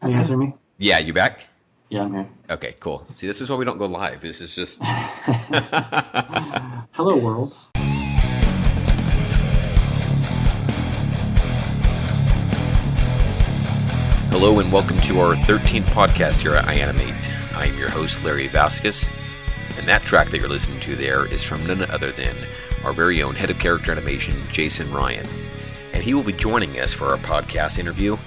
Can you answer me? Yeah, you back? Yeah, I'm here. Okay, cool. See, this is why we don't go live. This is just. Hello, world. Hello, and welcome to our 13th podcast here at iAnimate. I am your host, Larry Vasquez, and that track that you're listening to there is from none other than our very own head of character animation, Jason Ryan. And he will be joining us for our podcast interview.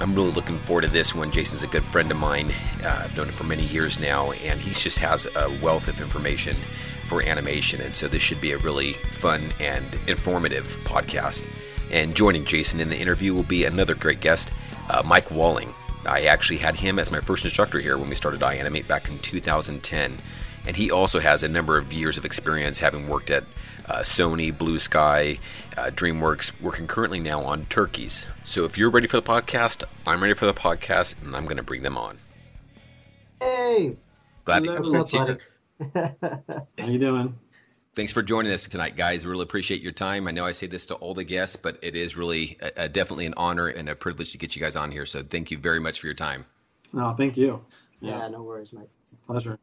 I'm really looking forward to this one. Jason's a good friend of mine. Uh, I've known him for many years now, and he just has a wealth of information for animation. And so this should be a really fun and informative podcast. And joining Jason in the interview will be another great guest, uh, Mike Walling. I actually had him as my first instructor here when we started iAnimate back in 2010. And he also has a number of years of experience having worked at uh, Sony, Blue Sky, uh, DreamWorks, working currently now on turkeys. So if you're ready for the podcast, I'm ready for the podcast, and I'm going to bring them on. Hey! Glad to Hello, have you. How you doing? Thanks for joining us tonight, guys. We really appreciate your time. I know I say this to all the guests, but it is really a, a, definitely an honor and a privilege to get you guys on here. So thank you very much for your time. No, thank you. Yeah, no worries, mate. Pleasure.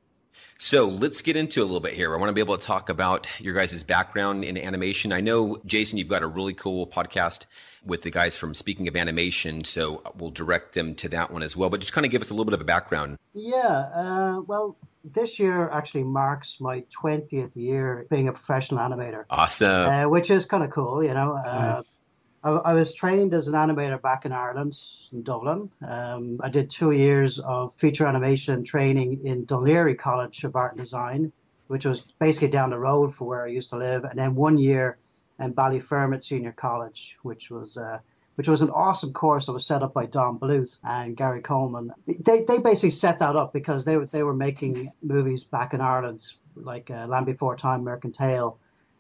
So let's get into a little bit here. I want to be able to talk about your guys' background in animation. I know, Jason, you've got a really cool podcast with the guys from Speaking of Animation, so we'll direct them to that one as well. But just kind of give us a little bit of a background. Yeah, uh, well, this year actually marks my 20th year being a professional animator. Awesome. Uh, which is kind of cool, you know. Uh, Nice. I, was trained as an animator back in Ireland, in Dublin. Um, I did two years of feature animation training in Dún Laoghaire College of Art and Design, which was basically down the road from where I used to live, and then one year in Ballyfermot Senior College, which was uh, which was an awesome course that was set up by Don Bluth and Gary Goldman. They, they basically set that up because they were they were making movies back in Ireland like uh, Land Before Time, Mercantile,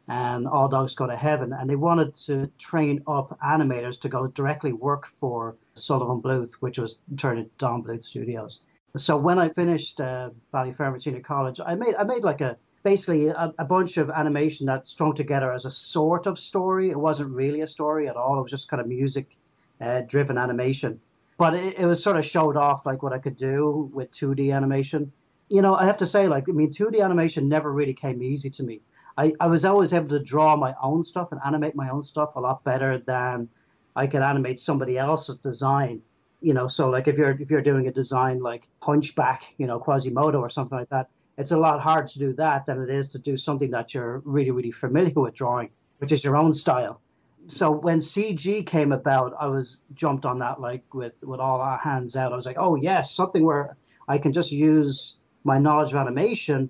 and All Dogs Go to Heaven, and they wanted to train up animators to go directly work for Sullivan Bluth, which was turned into Don Bluth Studios. So when I finished uh, Ballyfermot Senior College, I made I made like a basically a, a bunch of animation that strung together as a sort of story. It wasn't really a story at all. It was just kind of music uh, driven animation. But it, it was sort of showed off like what I could do with 2D animation. You know, I have to say, like, I mean, 2D animation never really came easy to me. I, I was always able to draw my own stuff and animate my own stuff a lot better than I could animate somebody else's design. You know, so like if you're if you're doing a design like Hunchback, you know, Quasimodo or something like that, it's a lot harder to do that than it is to do something that you're really, really familiar with drawing, which is your own style. So when CG came about, I was jumped on that like with with all our hands out. I was like, oh yes, something where I can just use my knowledge of animation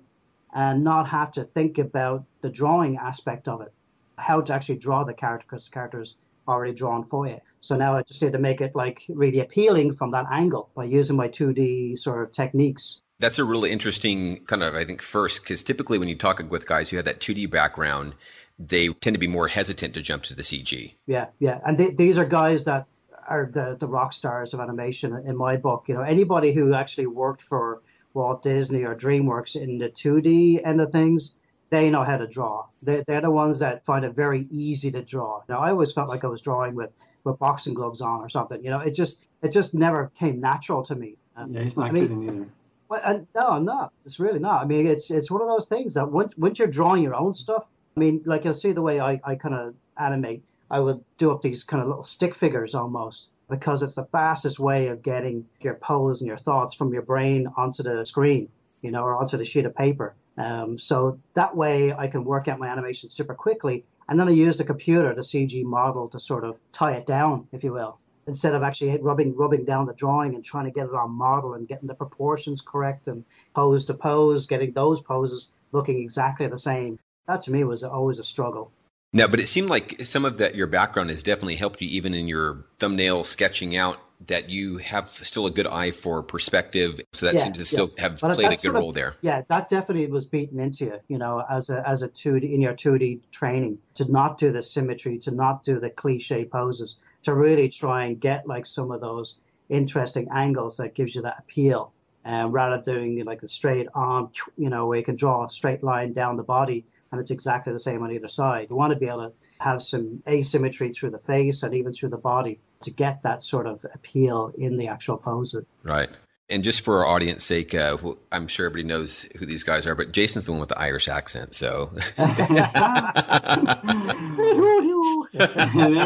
and not have to think about the drawing aspect of it, how to actually draw the character because the character's already drawn for you. So now I just need to make it like really appealing from that angle by using my 2D sort of techniques. That's a really interesting kind of, I think, first, because typically when you talk with guys who have that 2D background, they tend to be more hesitant to jump to the CG. Yeah, yeah, and th- these are guys that are the the rock stars of animation in my book. You know, anybody who actually worked for Walt Disney or DreamWorks in the 2D end of things, they know how to draw. They, they're the ones that find it very easy to draw. Now, I always felt like I was drawing with, with boxing gloves on or something. You know, it just it just never came natural to me. Um, Yeah, he's not I mean, kidding either. well, and no, I'm not. It's really not. I mean, it's it's one of those things that once, once you're drawing your own stuff, I mean, like you'll see the way I, I kind of animate. I would do up these kind of little stick figures almost because it's the fastest way of getting your pose and your thoughts from your brain onto the screen, you know, or onto the sheet of paper. Um, so that way I can work out my animation super quickly. And then I use the computer, the CG model, to sort of tie it down, if you will instead of actually rubbing rubbing down the drawing and trying to get it on model and getting the proportions correct and pose to pose, getting those poses looking exactly the same. That to me was always a struggle. No, but it seemed like some of that your background has definitely helped you, even in your thumbnail sketching out. That you have still a good eye for perspective, so that Yeah, seems to still have But played a good sort of- role there. Yeah, that definitely was beaten into you, you know, as a as a two D in your two D training to not do the symmetry, to not do the cliche poses, to really try and get like some of those interesting angles that gives you that appeal, um, rather than doing like a straight arm, you know, where you can draw a straight line down the body and it's exactly the same on either side. You want to be able to have some asymmetry through the face and even through the body. to get that sort of appeal in the actual poses. Right. And just for our audience sake, uh, I'm sure everybody knows who these guys are, but Jason's the one with the Irish accent, so. there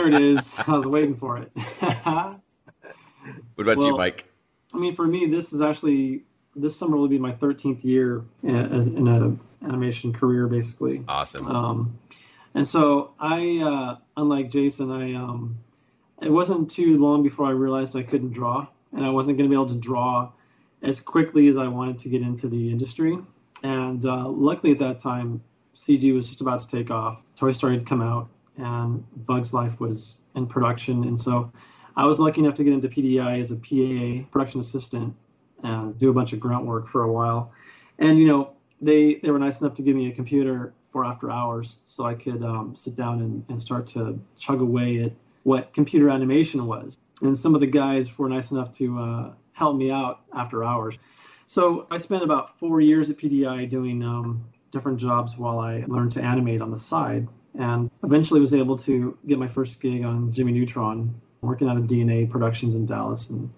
it is. I was waiting for it. what about well, you, Mike? I mean, for me, this is actually this summer will be my 13th year as in a animation career, basically. Awesome. Um, and so I, uh, unlike Jason, I um, it wasn't too long before I realized I couldn't draw, and I wasn't going to be able to draw as quickly as I wanted to get into the industry. And uh, luckily at that time, CG was just about to take off. Toy Story had come out, and Bugs Life was in production, and so I was lucky enough to get into PDI as a PA production assistant and do a bunch of grunt work for a while. And you know, they they were nice enough to give me a computer for after hours, so I could um, sit down and, and start to chug away at what computer animation was. And some of the guys were nice enough to uh, help me out after hours. So I spent about four years at PDI doing um, different jobs while I learned to animate on the side, and eventually was able to get my first gig on Jimmy Neutron, working out of DNA Productions in Dallas, and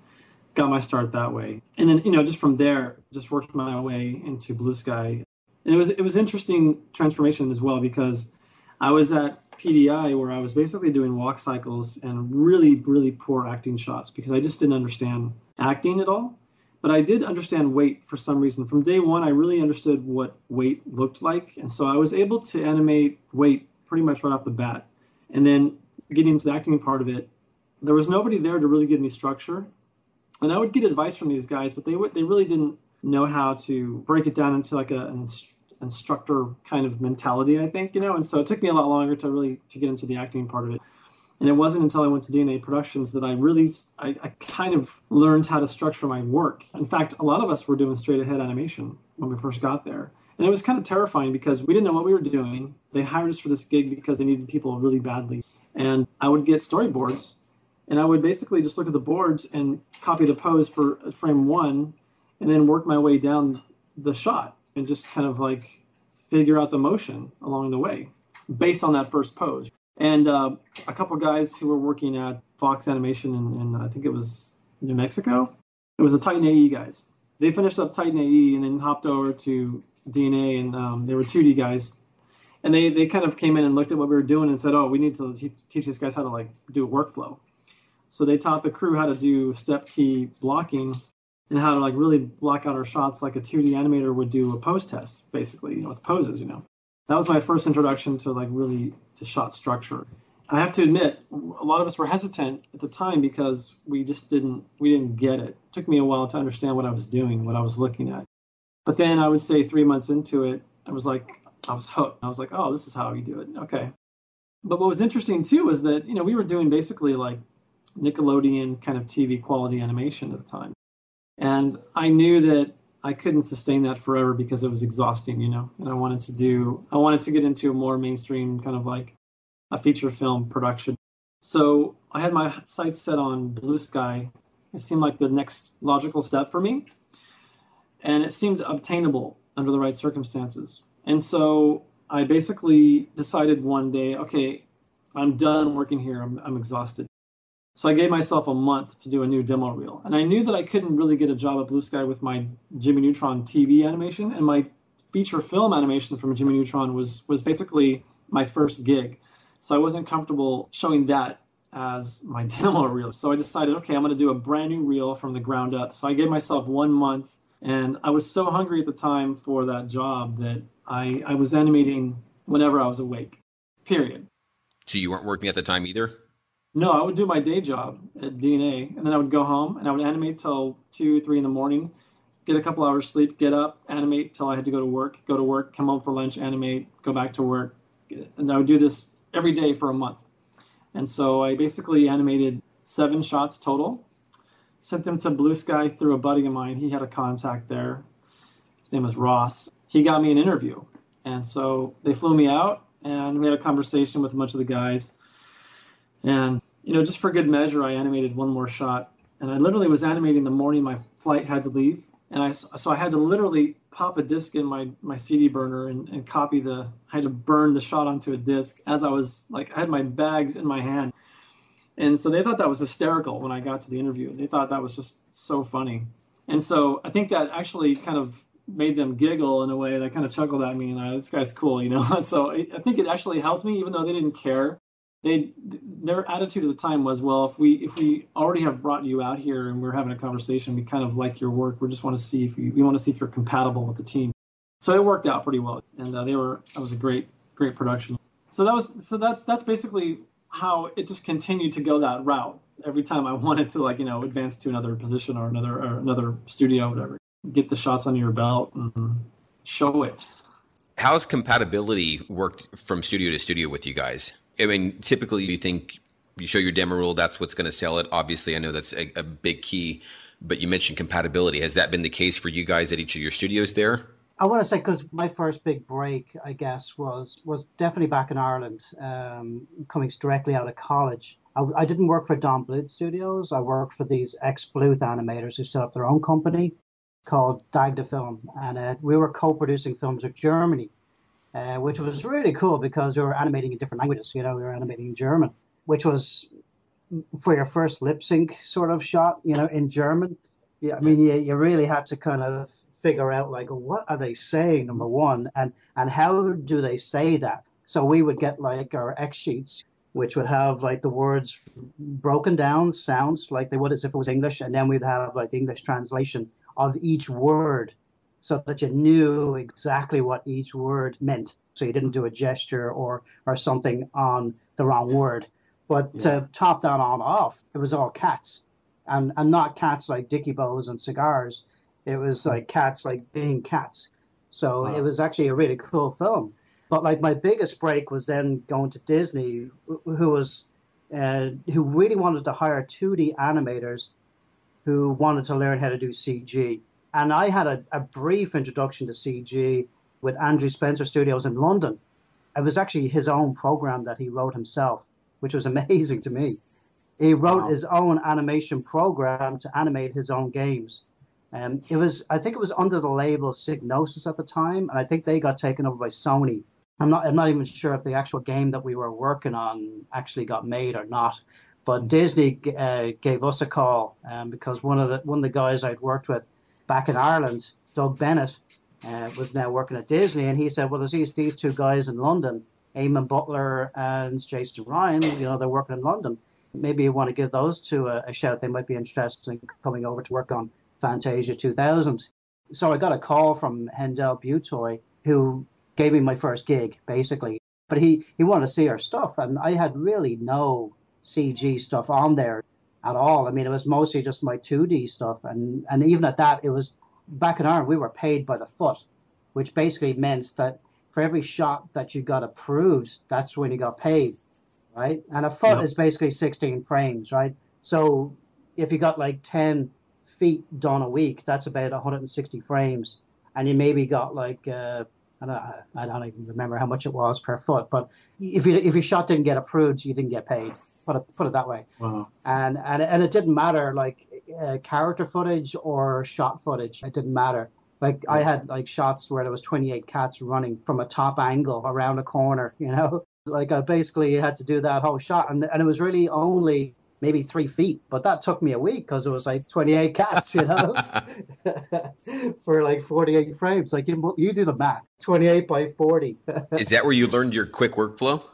got my start that way. And then, you know, just from there, just worked my way into Blue Sky. And it was it was interesting transformation as well because I was at PDI where I was basically doing walk cycles and really really poor acting shots because I just didn't understand acting at all. But I did understand weight for some reason. From day one, I really understood what weight looked like, and so I was able to animate weight pretty much right off the bat. And then getting into the acting part of it, there was nobody there to really give me structure and I would get advice from these guys, but they would they really didn't know how to break it down into like a, an instructor kind of mentality. I think you know, and so it took me a lot longer to really to get into the acting part of it. And it wasn't until I went to DNA Productions that I really I, I kind of learned how to structure my work. In fact, a lot of us were doing straight ahead animation when we first got there. And it was kind of terrifying because we didn't know what we were doing. They hired us for this gig because they needed people really badly. And I would get storyboards and I would basically just look at the boards and copy the pose for frame one, and then work my way down the shot and just kind of like figure out the motion along the way based on that first pose. And uh, a couple guys who were working at Fox Animation in, in, I think it was New Mexico. It was the Titan AE guys. They finished up Titan AE and then hopped over to DNA, and um, they were 2D guys. And they, they kind of came in and looked at what we were doing and said, "Oh, we need to teach these guys how to like do a workflow." So they taught the crew how to do step key blocking and how to like really block out our shots like a 2D animator would do a pose test, basically, you know, with poses, you know. That was my first introduction to like really to shot structure. I have to admit, a lot of us were hesitant at the time because we just didn't we didn't get it. It took me a while to understand what I was doing, what I was looking at. But then I would say three months into it, I was like, I was hooked. I was like, oh, this is how you do it. Okay. But what was interesting too was that you know we were doing basically like Nickelodeon kind of TV quality animation at the time. And I knew that I couldn't sustain that forever because it was exhausting, you know. And I wanted to do, I wanted to get into a more mainstream kind of like a feature film production. So I had my sights set on Blue Sky. It seemed like the next logical step for me. And it seemed obtainable under the right circumstances. And so I basically decided one day, okay, I'm done working here. I'm, I'm exhausted. So I gave myself a month to do a new demo reel. And I knew that I couldn't really get a job at Blue Sky with my Jimmy Neutron TV animation. And my feature film animation from Jimmy Neutron was, was basically my first gig. So I wasn't comfortable showing that as my demo reel. So I decided, okay, I'm going to do a brand new reel from the ground up. So I gave myself one month. And I was so hungry at the time for that job that I, I was animating whenever I was awake, period. So you weren't working at the time either? No, I would do my day job at DNA, and then I would go home and I would animate till two, three in the morning, get a couple hours sleep, get up, animate till I had to go to work, go to work, come home for lunch, animate, go back to work, and I would do this every day for a month. And so I basically animated seven shots total, sent them to Blue Sky through a buddy of mine. He had a contact there. His name was Ross. He got me an interview, and so they flew me out, and we had a conversation with a bunch of the guys and, you know, just for good measure, I animated one more shot. And I literally was animating the morning my flight had to leave. And I, so I had to literally pop a disc in my, my CD burner and, and copy the, I had to burn the shot onto a disc as I was like, I had my bags in my hand. And so they thought that was hysterical when I got to the interview. They thought that was just so funny. And so I think that actually kind of made them giggle in a way. They kind of chuckled at me, and I, this guy's cool, you know. so I, I think it actually helped me, even though they didn't care. They their attitude at the time was, well, if we if we already have brought you out here and we're having a conversation, we kind of like your work. We just want to see if you, we want to see if you're compatible with the team. So it worked out pretty well, and uh, they were that was a great great production. So that was so that's that's basically how it just continued to go that route. Every time I wanted to like you know advance to another position or another or another studio, whatever, get the shots under your belt and show it. How's compatibility worked from studio to studio with you guys? I mean, typically you think you show your demo reel, that's what's going to sell it. Obviously, I know that's a, a big key. But you mentioned compatibility. Has that been the case for you guys at each of your studios there? I want to say because my first big break, I guess, was was definitely back in Ireland, um, coming directly out of college. I, I, didn't work for Don Bluth Studios. I worked for these ex Bluth animators who set up their own company called Dagda Film, and uh, we were co-producing films with Germany, uh, which was really cool because we were animating in different languages. You know, we were animating in German, which was for your first lip sync sort of shot. You know, in German. Yeah, I mean, you, you really had to kind of figure out like what are they saying number one and and how do they say that so we would get like our x sheets which would have like the words broken down sounds like they would as if it was english and then we'd have like the english translation of each word so that you knew exactly what each word meant so you didn't do a gesture or or something on the wrong word but yeah. to top that on off it was all cats and and not cats like dicky bows and cigars it was like cats like being cats. So wow. it was actually a really cool film. But like my biggest break was then going to Disney, who was uh, who really wanted to hire 2D animators who wanted to learn how to do CG. And I had a, a brief introduction to CG with Andrew Spencer Studios in London. It was actually his own program that he wrote himself, which was amazing to me. He wrote wow. his own animation program to animate his own games. Um, it was, I think it was under the label Psygnosis at the time, and I think they got taken over by Sony. I'm not, I'm not even sure if the actual game that we were working on actually got made or not. But Disney uh, gave us a call um, because one of the one of the guys I'd worked with back in Ireland, Doug Bennett, uh, was now working at Disney, and he said, "Well, there's these these two guys in London, Eamon Butler and Jason Ryan. You know, they're working in London. Maybe you want to give those two a, a shout. They might be interested in coming over to work on Fantasia 2000. So I got a call from Hendel Butoy, who gave me my first gig, basically. But he, he wanted to see our stuff, and I had really no CG stuff on there at all. I mean, it was mostly just my 2D stuff, and, and even at that, it was back in Ireland, we were paid by the foot, which basically meant that for every shot that you got approved, that's when you got paid, right? And a foot yep. is basically 16 frames, right? So if you got like 10 feet done a week, that's about 160 frames, and you maybe got like uh, I don't I don't even remember how much it was per foot, but if you if your shot didn't get approved, you didn't get paid. Put it put it that way. Wow. And and and it didn't matter like uh, character footage or shot footage. It didn't matter. Like I had like shots where there was 28 cats running from a top angle around a corner. You know, like I basically had to do that whole shot, and and it was really only maybe three feet. But that took me a week because it was like 28 cats, you know, for like 48 frames. Like you, you do the math 28 by 40. Is that where you learned your quick workflow?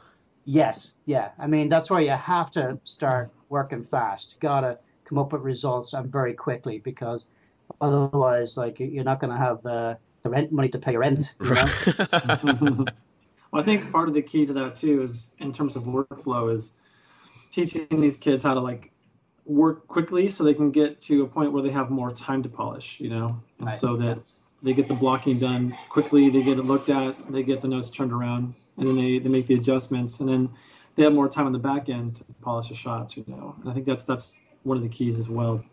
Yes. Yeah. I mean, that's where you have to start working fast. You got to come up with results and very quickly because otherwise, like, you're not going to have uh, the rent money to pay your rent. You know? well, I think part of the key to that too is in terms of workflow is teaching these kids how to like work quickly so they can get to a point where they have more time to polish, you know, and right. so that they get the blocking done quickly, they get it looked at, they get the notes turned around, and then they, they make the adjustments, and then they have more time on the back end to polish the shots, you know. And I think that's that's one of the keys as well.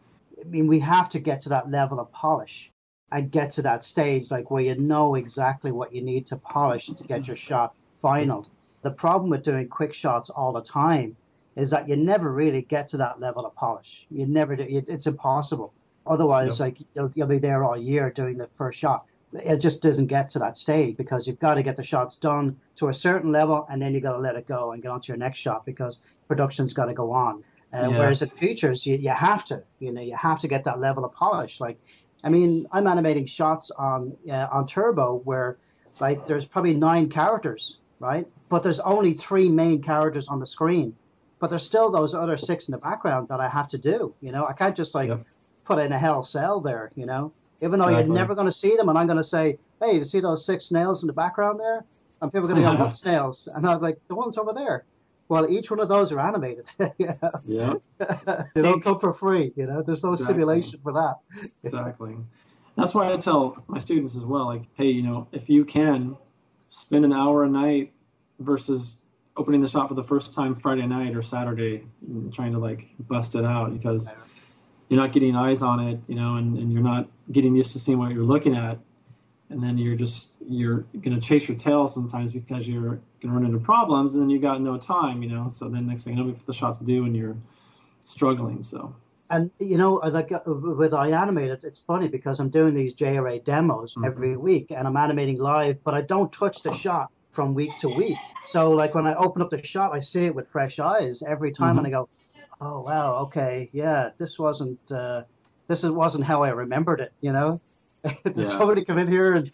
I mean, we have to get to that level of polish and get to that stage like where you know exactly what you need to polish to get your shot finaled. The problem with doing quick shots all the time is that you never really get to that level of polish. You never do. It's impossible. Otherwise, like you'll, you'll be there all year doing the first shot. It just doesn't get to that stage because you've got to get the shots done to a certain level and then you've got to let it go and get on to your next shot because production's got to go on. Uh, yeah. Whereas at features, you, you have to, you know, you have to get that level of polish. Like, I mean, I'm animating shots on uh, on Turbo where, like, there's probably nine characters, right? But there's only three main characters on the screen. But there's still those other six in the background that I have to do. You know, I can't just like yep. put in a hell cell there. You know, even though exactly. you're never going to see them, and I'm going to say, hey, you see those six snails in the background there? And people are going to go, what snails? And I'm like, the ones over there. Well, each one of those are animated. yeah. they don't come for free. You know, there's no exactly. simulation for that. exactly. That's why I tell my students as well, like, hey, you know, if you can spend an hour a night versus opening the shop for the first time Friday night or Saturday, trying to like bust it out because you're not getting eyes on it, you know, and, and you're not getting used to seeing what you're looking at and then you're just you're going to chase your tail sometimes because you're going to run into problems and then you got no time you know so then next thing you know the shots due and you're struggling so and you know like uh, with iAnimate it's, it's funny because i'm doing these jra demos mm-hmm. every week and i'm animating live but i don't touch the shot from week to week so like when i open up the shot i see it with fresh eyes every time mm-hmm. and i go oh wow okay yeah this wasn't uh, this wasn't how i remembered it you know Did yeah. somebody come in here and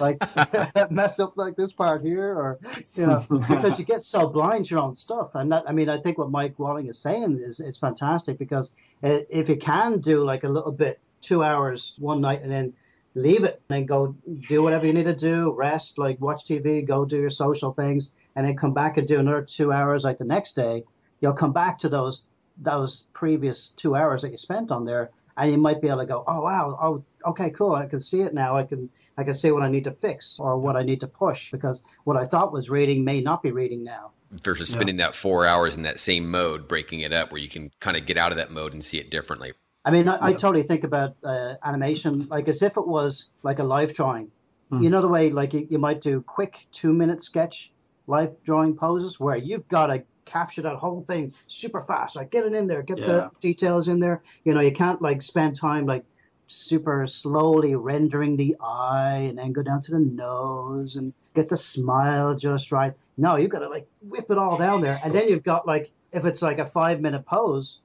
like mess up like this part here, or you know, because you get so blind to your own stuff. And that, I mean, I think what Mike Walling is saying is it's fantastic because uh, if you can do like a little bit, two hours one night, and then leave it, and then go do whatever you need to do, rest, like watch TV, go do your social things, and then come back and do another two hours like the next day. You'll come back to those those previous two hours that you spent on there and you might be able to go, oh wow, oh okay, cool, I can see it now. I can I can see what I need to fix or what I need to push because what I thought was reading may not be reading now. Versus spending yeah. that four hours in that same mode, breaking it up, where you can kind of get out of that mode and see it differently. I mean, I, yeah. I totally think about uh, animation like as if it was like a live drawing. Mm. You know the way like you, you might do quick two minute sketch live drawing poses where you've got to capture that whole thing super fast. Like get it in there, get yeah. the details in there. You know, you can't like spend time like super slowly rendering the eye and then go down to the nose and get the smile just right. No, you've got to like whip it all down there, and then you've got like if it's like a five minute pose,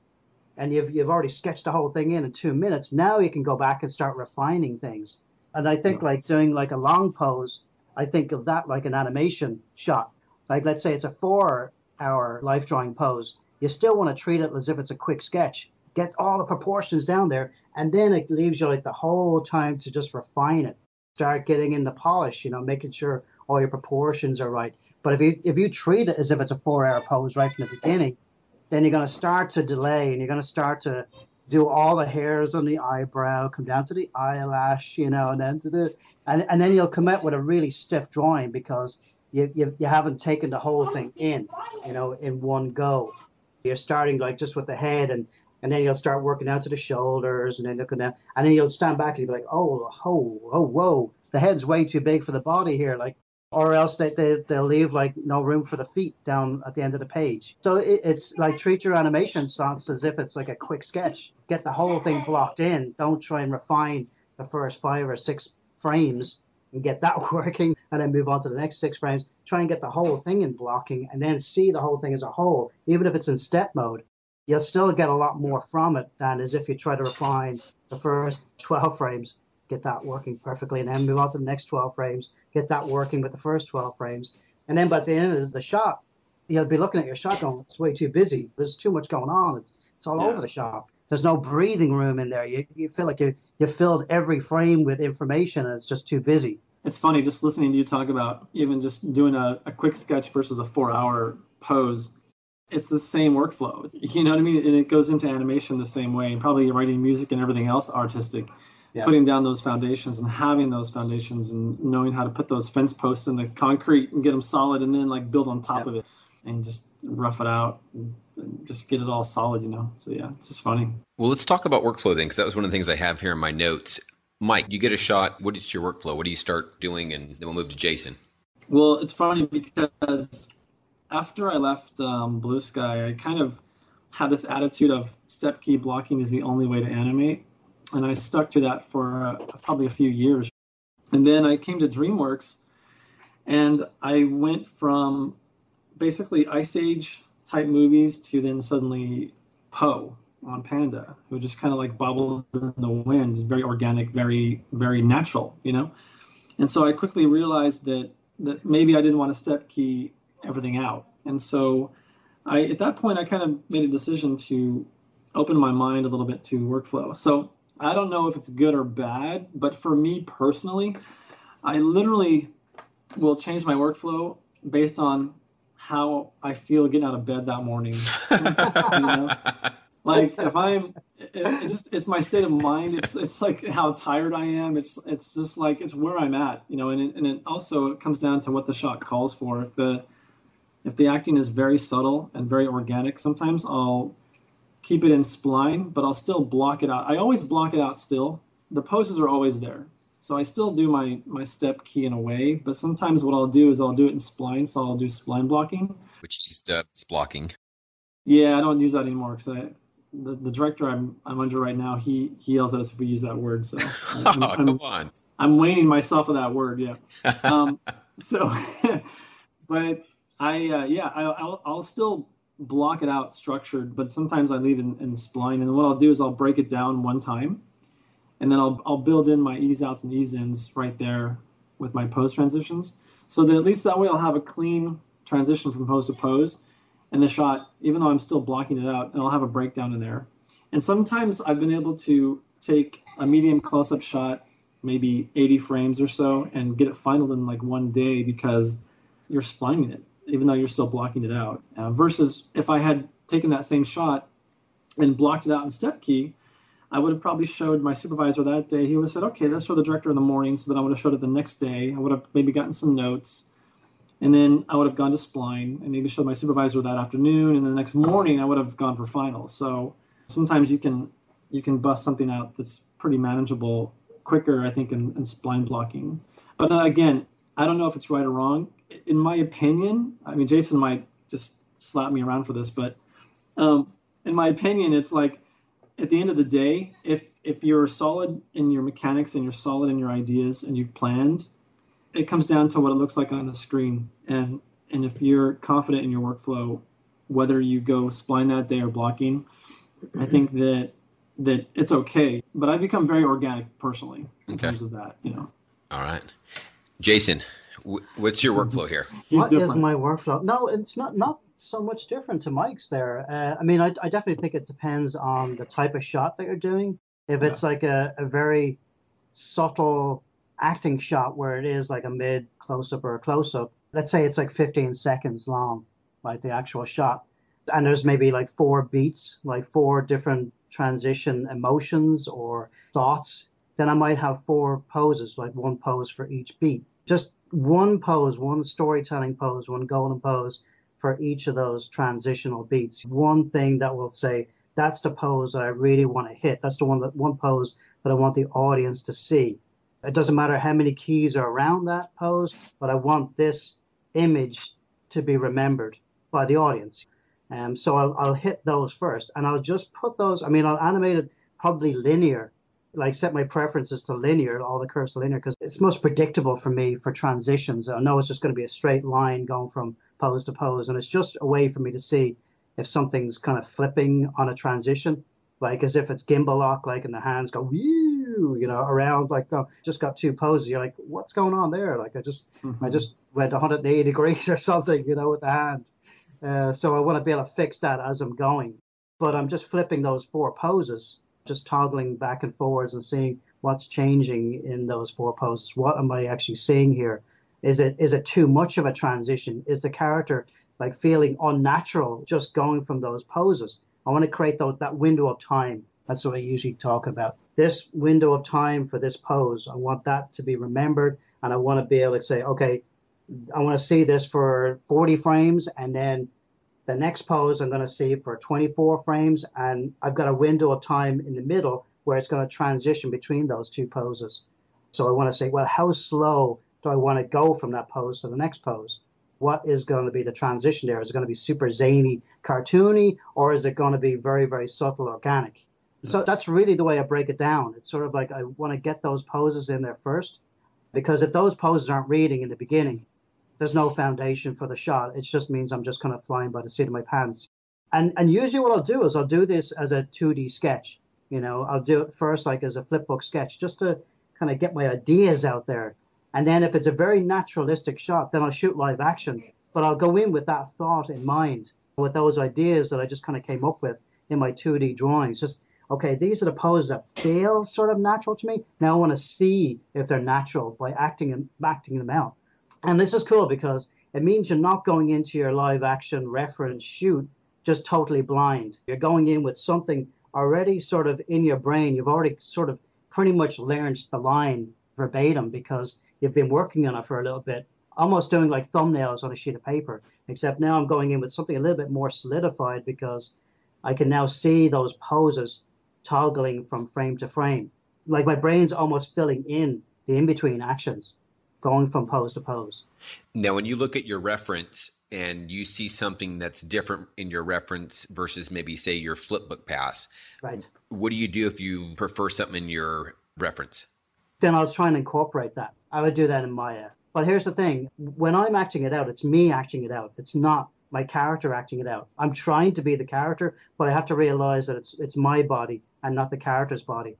and you've you've already sketched the whole thing in in two minutes. Now you can go back and start refining things. And I think like doing like a long pose, I think of that like an animation shot. Like let's say it's a four our life drawing pose, you still want to treat it as if it's a quick sketch. Get all the proportions down there, and then it leaves you like the whole time to just refine it. Start getting in the polish, you know, making sure all your proportions are right. But if you if you treat it as if it's a four hour pose right from the beginning, then you're going to start to delay and you're going to start to do all the hairs on the eyebrow, come down to the eyelash, you know, and then to the and, and then you'll come out with a really stiff drawing because you, you, you haven't taken the whole thing in, you know, in one go. You're starting like just with the head and and then you'll start working out to the shoulders and then looking down and then you'll stand back and you'll be like, oh, oh, oh, whoa, the head's way too big for the body here. Like, or else they, they, they'll leave like no room for the feet down at the end of the page. So it, it's like treat your animation shots as if it's like a quick sketch. Get the whole thing blocked in. Don't try and refine the first five or six frames and get that working and then move on to the next six frames, try and get the whole thing in blocking and then see the whole thing as a whole. Even if it's in step mode, you'll still get a lot more from it than as if you try to refine the first 12 frames, get that working perfectly, and then move on to the next 12 frames, get that working with the first 12 frames. And then by the end of the shot, you'll be looking at your shot going, it's way too busy. There's too much going on. It's, it's all yeah. over the shop. There's no breathing room in there. You, you feel like you, you filled every frame with information and it's just too busy it's funny just listening to you talk about even just doing a, a quick sketch versus a four hour pose it's the same workflow you know what i mean and it goes into animation the same way and probably writing music and everything else artistic yeah. putting down those foundations and having those foundations and knowing how to put those fence posts in the concrete and get them solid and then like build on top yeah. of it and just rough it out and just get it all solid you know so yeah it's just funny well let's talk about workflow then because that was one of the things i have here in my notes Mike, you get a shot. What is your workflow? What do you start doing? And then we'll move to Jason. Well, it's funny because after I left um, Blue Sky, I kind of had this attitude of step key blocking is the only way to animate. And I stuck to that for uh, probably a few years. And then I came to DreamWorks and I went from basically Ice Age type movies to then suddenly Po on Panda, who just kind of like bobbled in the wind, very organic, very very natural, you know. And so I quickly realized that that maybe I didn't want to step key everything out, and so I at that point I kind of made a decision to open my mind a little bit to workflow. So I don't know if it's good or bad, but for me personally, I literally will change my workflow based on how I feel getting out of bed that morning. you know? Like if I'm, it, it, just it's my state of mind. It's it's like how tired I am. It's it's just like it's where I'm at, you know. And it, and it also it comes down to what the shot calls for. If the if the acting is very subtle and very organic, sometimes I'll keep it in spline, but I'll still block it out. I always block it out still. The poses are always there. So I still do my, my step key in a way, but sometimes what I'll do is I'll do it in spline. So I'll do spline blocking. Which is steps blocking. Yeah, I don't use that anymore because I, the, the director I'm, I'm under right now, he, he yells at us if we use that word. So I'm, oh, come I'm, on. I'm waning myself of that word. Yeah. Um, so, but I, uh, yeah, I, I'll, I'll still block it out structured, but sometimes I leave in, in spline. And what I'll do is I'll break it down one time, and then I'll, I'll build in my ease outs and ease ins right there with my pose transitions. So that at least that way I'll have a clean transition from pose to pose and the shot, even though I'm still blocking it out, and I'll have a breakdown in there. And sometimes I've been able to take a medium close up shot, maybe 80 frames or so, and get it finaled in like one day because you're splining it even though you're still blocking it out. Uh, versus if I had taken that same shot and blocked it out in step key, I would have probably showed my supervisor that day. He would have said, okay, let's show the director in the morning. So then I would have showed it the next day. I would have maybe gotten some notes. And then I would have gone to spline and maybe showed my supervisor that afternoon. And the next morning I would have gone for finals. So sometimes you can you can bust something out that's pretty manageable quicker, I think, in, in spline blocking. But uh, again, I don't know if it's right or wrong in my opinion, I mean, Jason might just slap me around for this, but um, in my opinion, it's like at the end of the day, if if you're solid in your mechanics and you're solid in your ideas and you've planned, it comes down to what it looks like on the screen. And and if you're confident in your workflow, whether you go spline that day or blocking, I mm-hmm. think that that it's okay. But I've become very organic personally in okay. terms of that. You know. All right, Jason. What's your workflow here? He's what different. is my workflow? No, it's not not so much different to Mike's there. Uh, I mean, I, I, definitely think it depends on the type of shot that you're doing. If it's yeah. like a, a very subtle acting shot where it is like a mid close up or a close up, let's say it's like 15 seconds long, like the actual shot, and there's maybe like four beats, like four different transition emotions or thoughts, then I might have four poses, like one pose for each beat. Just one pose, one storytelling pose, one golden pose for each of those transitional beats. One thing that will say, that's the pose that I really want to hit. That's the one that one pose that I want the audience to see. It doesn't matter how many keys are around that pose, but I want this image to be remembered by the audience. Um, so I'll, I'll hit those first, and I'll just put those. I mean, I'll animate it probably linear like set my preferences to linear, all the curves to linear, because it's most predictable for me for transitions. I know it's just going to be a straight line going from pose to pose, and it's just a way for me to see if something's kind of flipping on a transition, like as if it's gimbal lock, like in the hands go whew, you know, around, like oh, just got two poses. You're like, what's going on there? Like I just, mm-hmm. I just went 180 degrees or something, you know, with the hand. Uh, so I want to be able to fix that as I'm going, but I'm just flipping those four poses just toggling back and forwards and seeing what's changing in those four poses. What am I actually seeing here? Is it is it too much of a transition? Is the character like feeling unnatural just going from those poses? I want to create those, that window of time. That's what I usually talk about. This window of time for this pose, I want that to be remembered, and I want to be able to say, okay, I want to see this for 40 frames, and then the next pose I'm going to see for 24 frames, and I've got a window of time in the middle where it's going to transition between those two poses. So I want to say, well, how slow do I want to go from that pose to the next pose? What is going to be the transition there? Is it going to be super zany, cartoony, or is it going to be very, very subtle, organic? So mm-hmm. that's really the way I break it down. It's sort of like I want to get those poses in there first, because if those poses aren't reading in the beginning, there's no foundation for the shot. It just means I'm just kind of flying by the seat of my pants. And and usually what I'll do is I'll do this as a 2D sketch. You know, I'll do it first like as a flipbook sketch just to kind of get my ideas out there. And then if it's a very naturalistic shot, then I'll shoot live action. But I'll go in with that thought in mind, with those ideas that I just kind of came up with in my 2D drawings. Just okay, these are the poses that feel sort of natural to me. Now I want to see if they're natural by acting and acting them out. And this is cool because it means you're not going into your live action reference shoot just totally blind. You're going in with something already sort of in your brain. You've already sort of pretty much learned the line verbatim because you've been working on it for a little bit, almost doing like thumbnails on a sheet of paper. Except now I'm going in with something a little bit more solidified because I can now see those poses toggling from frame to frame. Like my brain's almost filling in the in between actions, going from pose to pose. Now, when you look at your reference and you see something that's different in your reference versus maybe say your flipbook pass, right? What do you do if you prefer something in your reference? Then I'll try and incorporate that. I would do that in Maya. But here's the thing: when I'm acting it out, it's me acting it out. It's not my character acting it out. I'm trying to be the character, but I have to realize that it's it's my body and not the character's body.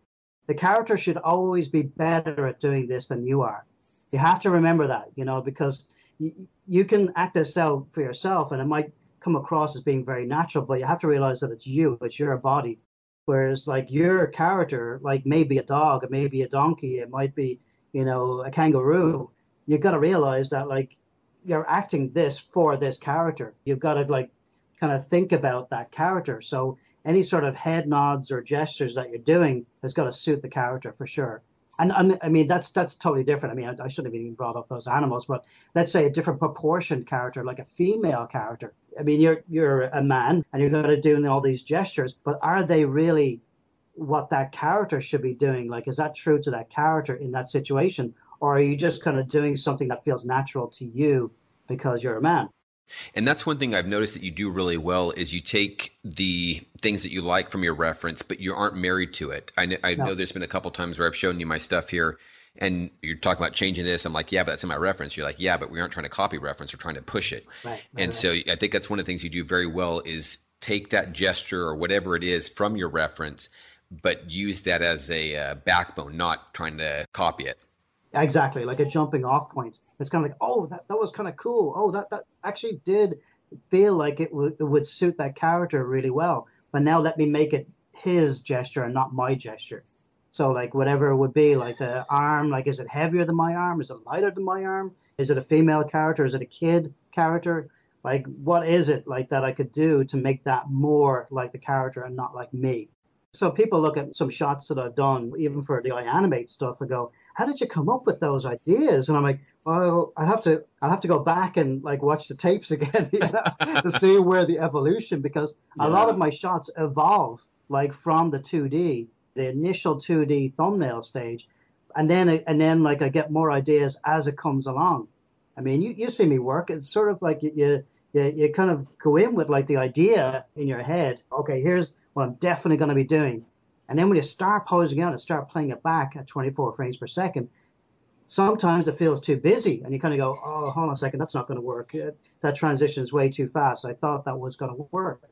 The character should always be better at doing this than you are. You have to remember that, you know, because you, you can act this out for yourself and it might come across as being very natural, but you have to realize that it's you, it's your body. Whereas like your character, like maybe a dog, it may be a donkey, it might be, you know, a kangaroo. You've got to realize that like you're acting this for this character. You've got to like kind of think about that character. So any sort of head nods or gestures that you're doing has got to suit the character for sure. And I mean that's that's totally different. I mean I, I shouldn't have even brought up those animals, but let's say a different proportioned character, like a female character. I mean you're you're a man and you're going to do all these gestures, but are they really what that character should be doing? Like is that true to that character in that situation, or are you just kind of doing something that feels natural to you because you're a man? And that's one thing I've noticed that you do really well is you take the things that you like from your reference, but you aren't married to it. I, know, I no. know there's been a couple times where I've shown you my stuff here and you're talking about changing this. I'm like, yeah, but that's in my reference. You're like, yeah, but we aren't trying to copy reference. We're trying to push it. Right, right, and right. so I think that's one of the things you do very well is take that gesture or whatever it is from your reference, but use that as a uh, backbone, not trying to copy it. Exactly, like a jumping off point. It's kind of like, oh, that, that was kind of cool. Oh, that, that actually did feel like it, w- it would suit that character really well. But now let me make it his gesture and not my gesture. So like whatever it would be, like the arm, like is it heavier than my arm? Is it lighter than my arm? Is it a female character? Is it a kid character? Like what is it like that I could do to make that more like the character and not like me? So people look at some shots that I've done, even for the iAnimate stuff, and go, "How did you come up with those ideas?" And I'm like, well, I have to I have to go back and like watch the tapes again you know, to see where the evolution because yeah. a lot of my shots evolve like from the 2D, the initial 2D thumbnail stage, and then and then like I get more ideas as it comes along. I mean, you, you see me work. It's sort of like you, you you you kind of go in with like the idea in your head. Okay, here's what I'm definitely going to be doing, and then when you start posing out and start playing it back at 24 frames per second, sometimes it feels too busy and you kind of go, oh, hold on a second, that's not going to work. That transition is way too fast. I thought that was going to work.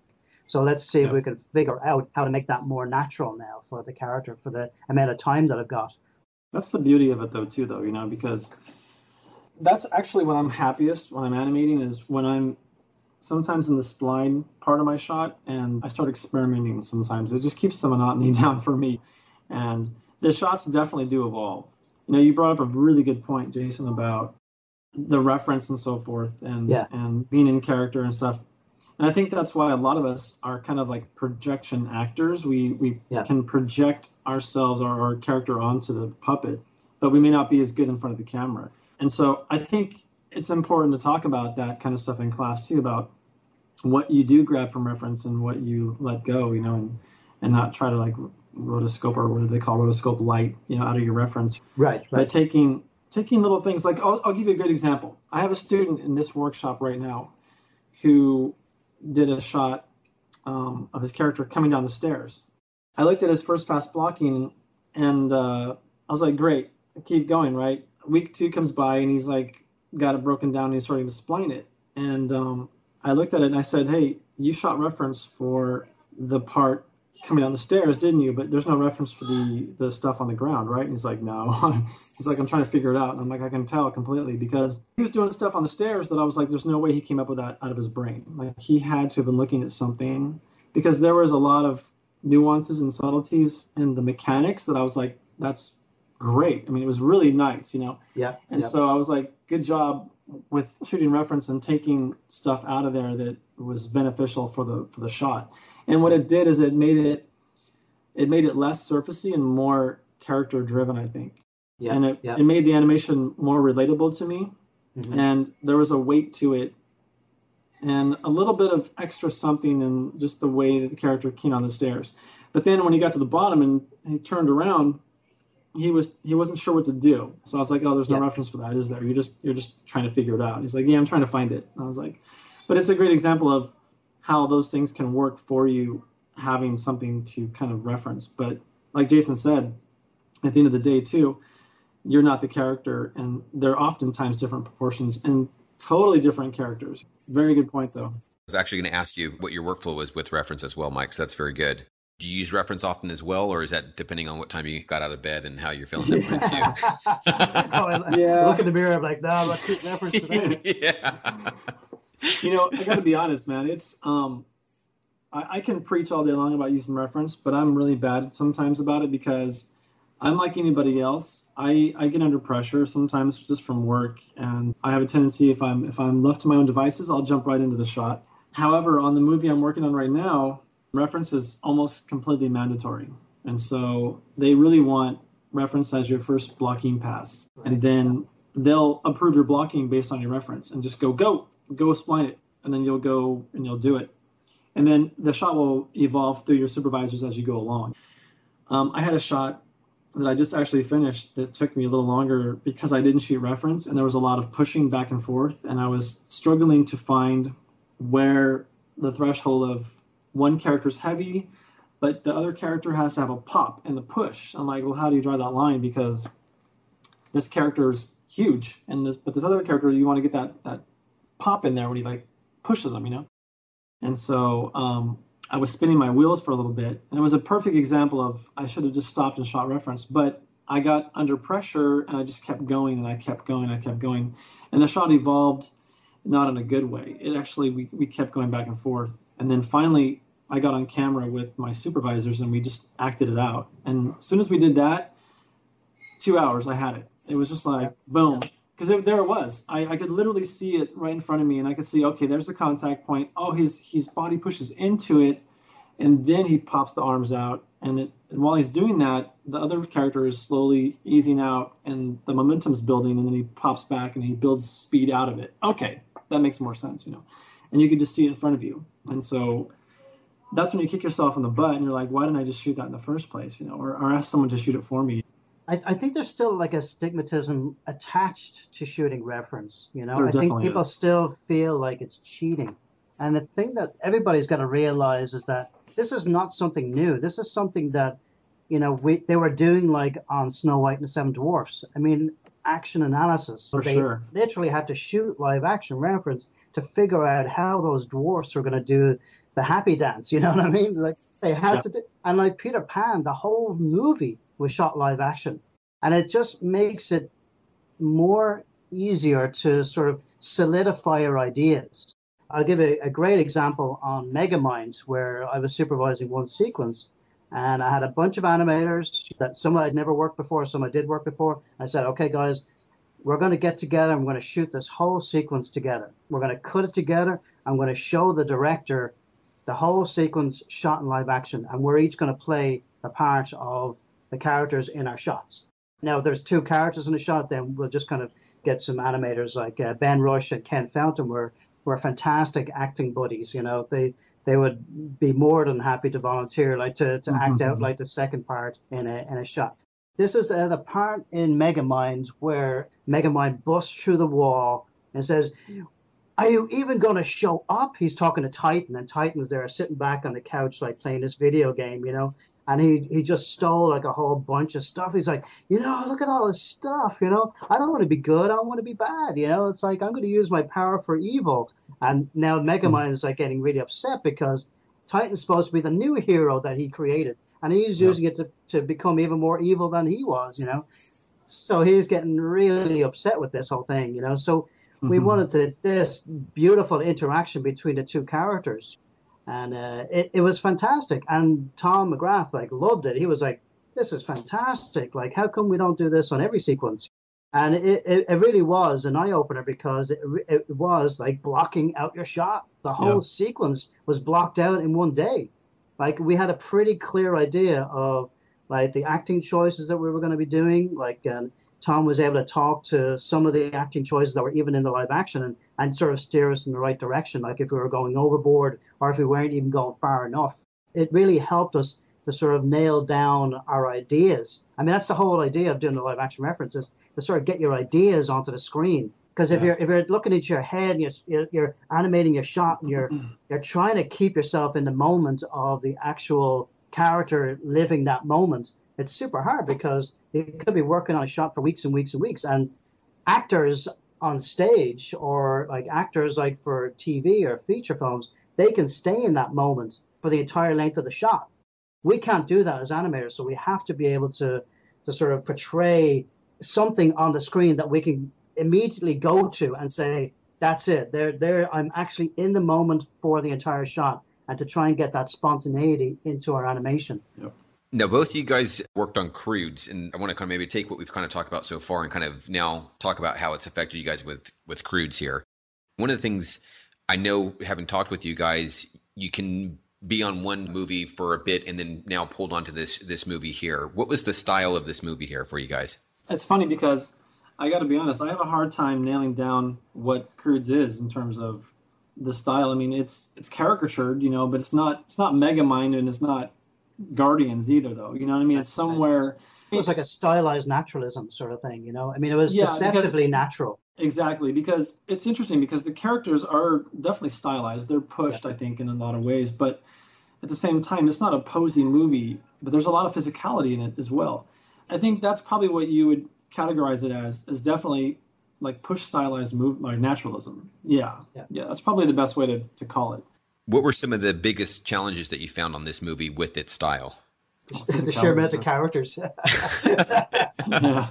So let's see yeah. if we can figure out how to make that more natural now for the character, for the amount of time that I've got. That's the beauty of it, though, too, though, you know, because that's actually when I'm happiest when I'm animating is when I'm sometimes in the spline part of my shot and I start experimenting sometimes. It just keeps the monotony down for me. And the shots definitely do evolve you know, you brought up a really good point, Jason, about the reference and so forth, and yeah. and being in character and stuff. And I think that's why a lot of us are kind of like projection actors. We we yeah. can project ourselves or our character onto the puppet, but we may not be as good in front of the camera. And so I think it's important to talk about that kind of stuff in class too, about what you do grab from reference and what you let go, you know, and and not try to like rotoscope or what do they call rotoscope light, you know, out of your reference. Right. right. By taking taking little things like I'll, I'll give you a good example. I have a student in this workshop right now who did a shot um, of his character coming down the stairs. I looked at his first pass blocking and uh, I was like, great, keep going, right? Week two comes by and he's like, got it broken down and he's starting to explain it. And um, I looked at it and I said, hey, you shot reference for the part coming down the stairs, didn't you? But there's no reference for the the stuff on the ground, right? And he's like, no. he's like, I'm trying to figure it out. And I'm like, I can tell completely because he was doing stuff on the stairs that I was like, there's no way he came up with that out of his brain. Like he had to have been looking at something because there was a lot of nuances and subtleties in the mechanics that I was like, that's great. I mean, it was really nice, you know. Yeah. And yeah. so I was like, good job with shooting reference and taking stuff out of there that was beneficial for the for the shot. And what it did is it made it it made it less surfacey and more character driven, I think. Yeah. And it, yeah. it made the animation more relatable to me. Mhm. And there was a weight to it and a little bit of extra something in just the way that the character came on the stairs. But then when he got to the bottom and he turned around, he was he wasn't sure what to do. So I was like, "Oh, there's no Yeah. reference for that, is there? You're just you're just trying to figure it out." He's like, "Yeah, I'm trying to find it." And I was like, "But it's a great example of how those things can work for you, having something to kind of reference." But like Jason said, at the end of the day, too, you're not the character, and they're oftentimes different proportions and totally different characters. Very good point, though. I was actually going to ask you what your workflow was with reference as well, Mike. So that's very good. Do you use reference often as well, or is that depending on what time you got out of bed and how you're feeling that way too? Oh, I- Yeah. Look in the mirror. I'm like, no, I'm not shooting reference today. yeah. you know, I got to be honest, man. It's um, I, I can preach all day long about using reference, but I'm really bad sometimes about it because I'm like anybody else. I I get under pressure sometimes just from work, and I have a tendency if I'm if I'm left to my own devices, I'll jump right into the shot. However, on the movie I'm working on right now, reference is almost completely mandatory, and so they really want reference as your first blocking pass, and then they'll approve your blocking based on your reference and just go go go spline it. And then you'll go and you'll do it. And then the shot will evolve through your supervisors as you go along. Um, i had a shot that i just actually finished that took me a little longer because i didn't shoot reference and there was a lot of pushing back and forth. And i was struggling to find where the threshold of one character's heavy but the other character has to have a pop and the push. I'm like well how do you draw that line? Because this character's huge and this but this other character you want to get that that pop in there when he like pushes them you know? And so um, i was spinning my wheels for a little bit and it was a perfect example of i should have just stopped and shot reference but i got under pressure and i just kept going and i kept going and i kept going. And the shot evolved not in a good way. It actually we, we kept going back and forth. And then finally i got on camera with my supervisors and we just acted it out. And as soon as we did that two hours i had it. It was just like boom. Because there it was. I, I could literally see it right in front of me and i could see okay there's the contact point. Oh his his body pushes into it and then he pops the arms out. And, it, and while he's doing that the other character is slowly easing out and the momentum's building and then he pops back and he builds speed out of it. Okay that makes more sense you know. And you could just see it in front of you. And so that's when you kick yourself in the butt and you're like why didn't i just shoot that in the first place you know or, or ask someone to shoot it for me I, I think there's still like a stigmatism attached to shooting reference. You know, There I think people is. still feel like it's cheating. And the thing that everybody's got to realize is that this is not something new. This is something that, you know, we they were doing like on Snow White and the Seven Dwarfs. I mean, action analysis. For they sure. literally had to shoot live action reference to figure out how those dwarfs were going to do the happy dance. You know what I mean? Like they had Yeah. to do, and like Peter Pan, the whole movie was shot live action, and it just makes it more easier to sort of solidify your ideas. I'll give a, a great example on Megamind, where I was supervising one sequence, and I had a bunch of animators that some I'd never worked before, some I did work before. I said, okay, guys, we're going to get together. I'm going to shoot this whole sequence together. We're going to cut it together. I'm going to show the director the whole sequence shot in live action, and we're each going to play the part of the characters in our shots. Now, if there's two characters in a shot, then we'll just kind of get some animators like uh, Ben Rush and Ken Fountain were were fantastic acting buddies. You know, they they would be more than happy to volunteer, like to, to act out Mhm. like the second part in a in a shot. This is the, the part in Megamind where Megamind busts through the wall and says, Are you even going to show up? He's talking to Titan, and Titan's there sitting back on the couch, like playing this video game, you know. and he he just stole like a whole bunch of stuff. He's like, you know, look at all this stuff. You know, I don't want to be good. I want to be bad. You know, it's like I'm going to use my power for evil. And now Megamind hmm. is like getting really upset because Titan's supposed to be the new hero that he created, and he's Yeah. using it to to become even more evil than he was. You know, so he's getting really upset with this whole thing. You know, so we Mhm. wanted to, this beautiful interaction between the two characters. And uh, it, it was fantastic. And tom mcgrath like loved it. He was like this is fantastic. Like how come we don't do this on every sequence? And it, it, it really was an eye-opener because it, it was like blocking out your shot. The whole Yeah. sequence was blocked out in one day. Like we had a pretty clear idea of like the acting choices that we were going to be doing like um, Tom was able to talk to some of the acting choices that were even in the live action and, and sort of steer us in the right direction, like if we were going overboard or if we weren't even going far enough. It really helped us to sort of nail down our ideas. I mean, that's the whole idea of doing the live action references to sort of get your ideas onto the screen. Because if Yeah. you're if you're looking at your head and you're, you're you're animating your shot and you're mm-hmm. you're trying to keep yourself in the moment of the actual character living that moment, it's super hard because you could be working on a shot for weeks and weeks and weeks. And actors on stage or like actors like for TV or feature films, they can stay in that moment for the entire length of the shot. We can't do that as animators, so we have to be able to to sort of portray something on the screen that we can immediately go to and say, that's it. There there I'm actually in the moment for the entire shot and to try and get that spontaneity into our animation. Now, both of you guys worked on Croods, and I want to kind of maybe take what we've kind of talked about so far and kind of now talk about how it's affected you guys with with Croods here. One of the things I know, having talked with you guys, you can be on one movie for a bit and then now pulled onto this this movie here. What was the style of this movie here for you guys? It's funny because I got to be honest, I have a hard time nailing down what Croods is in terms of the style. I mean, it's it's caricatured, you know, but it's not it's not Megamind and it's not Guardians either, though. You know what I mean? It's somewhere It was like a stylized naturalism sort of thing, you know. I mean, it was Yeah, because- deceptively natural. Exactly, because it's interesting because the characters are definitely stylized. They're pushed, I think, in a lot of ways, but at the same time, it's not a posy movie, but there's a lot of physicality in it as well. I think that's probably what you would categorize it as, is definitely like push stylized move, like naturalism. Yeah, Yeah. yeah, that's probably the best way to, to call it. What were some of the biggest challenges that you found on this movie with its style? the sheer amount of characters. Yeah,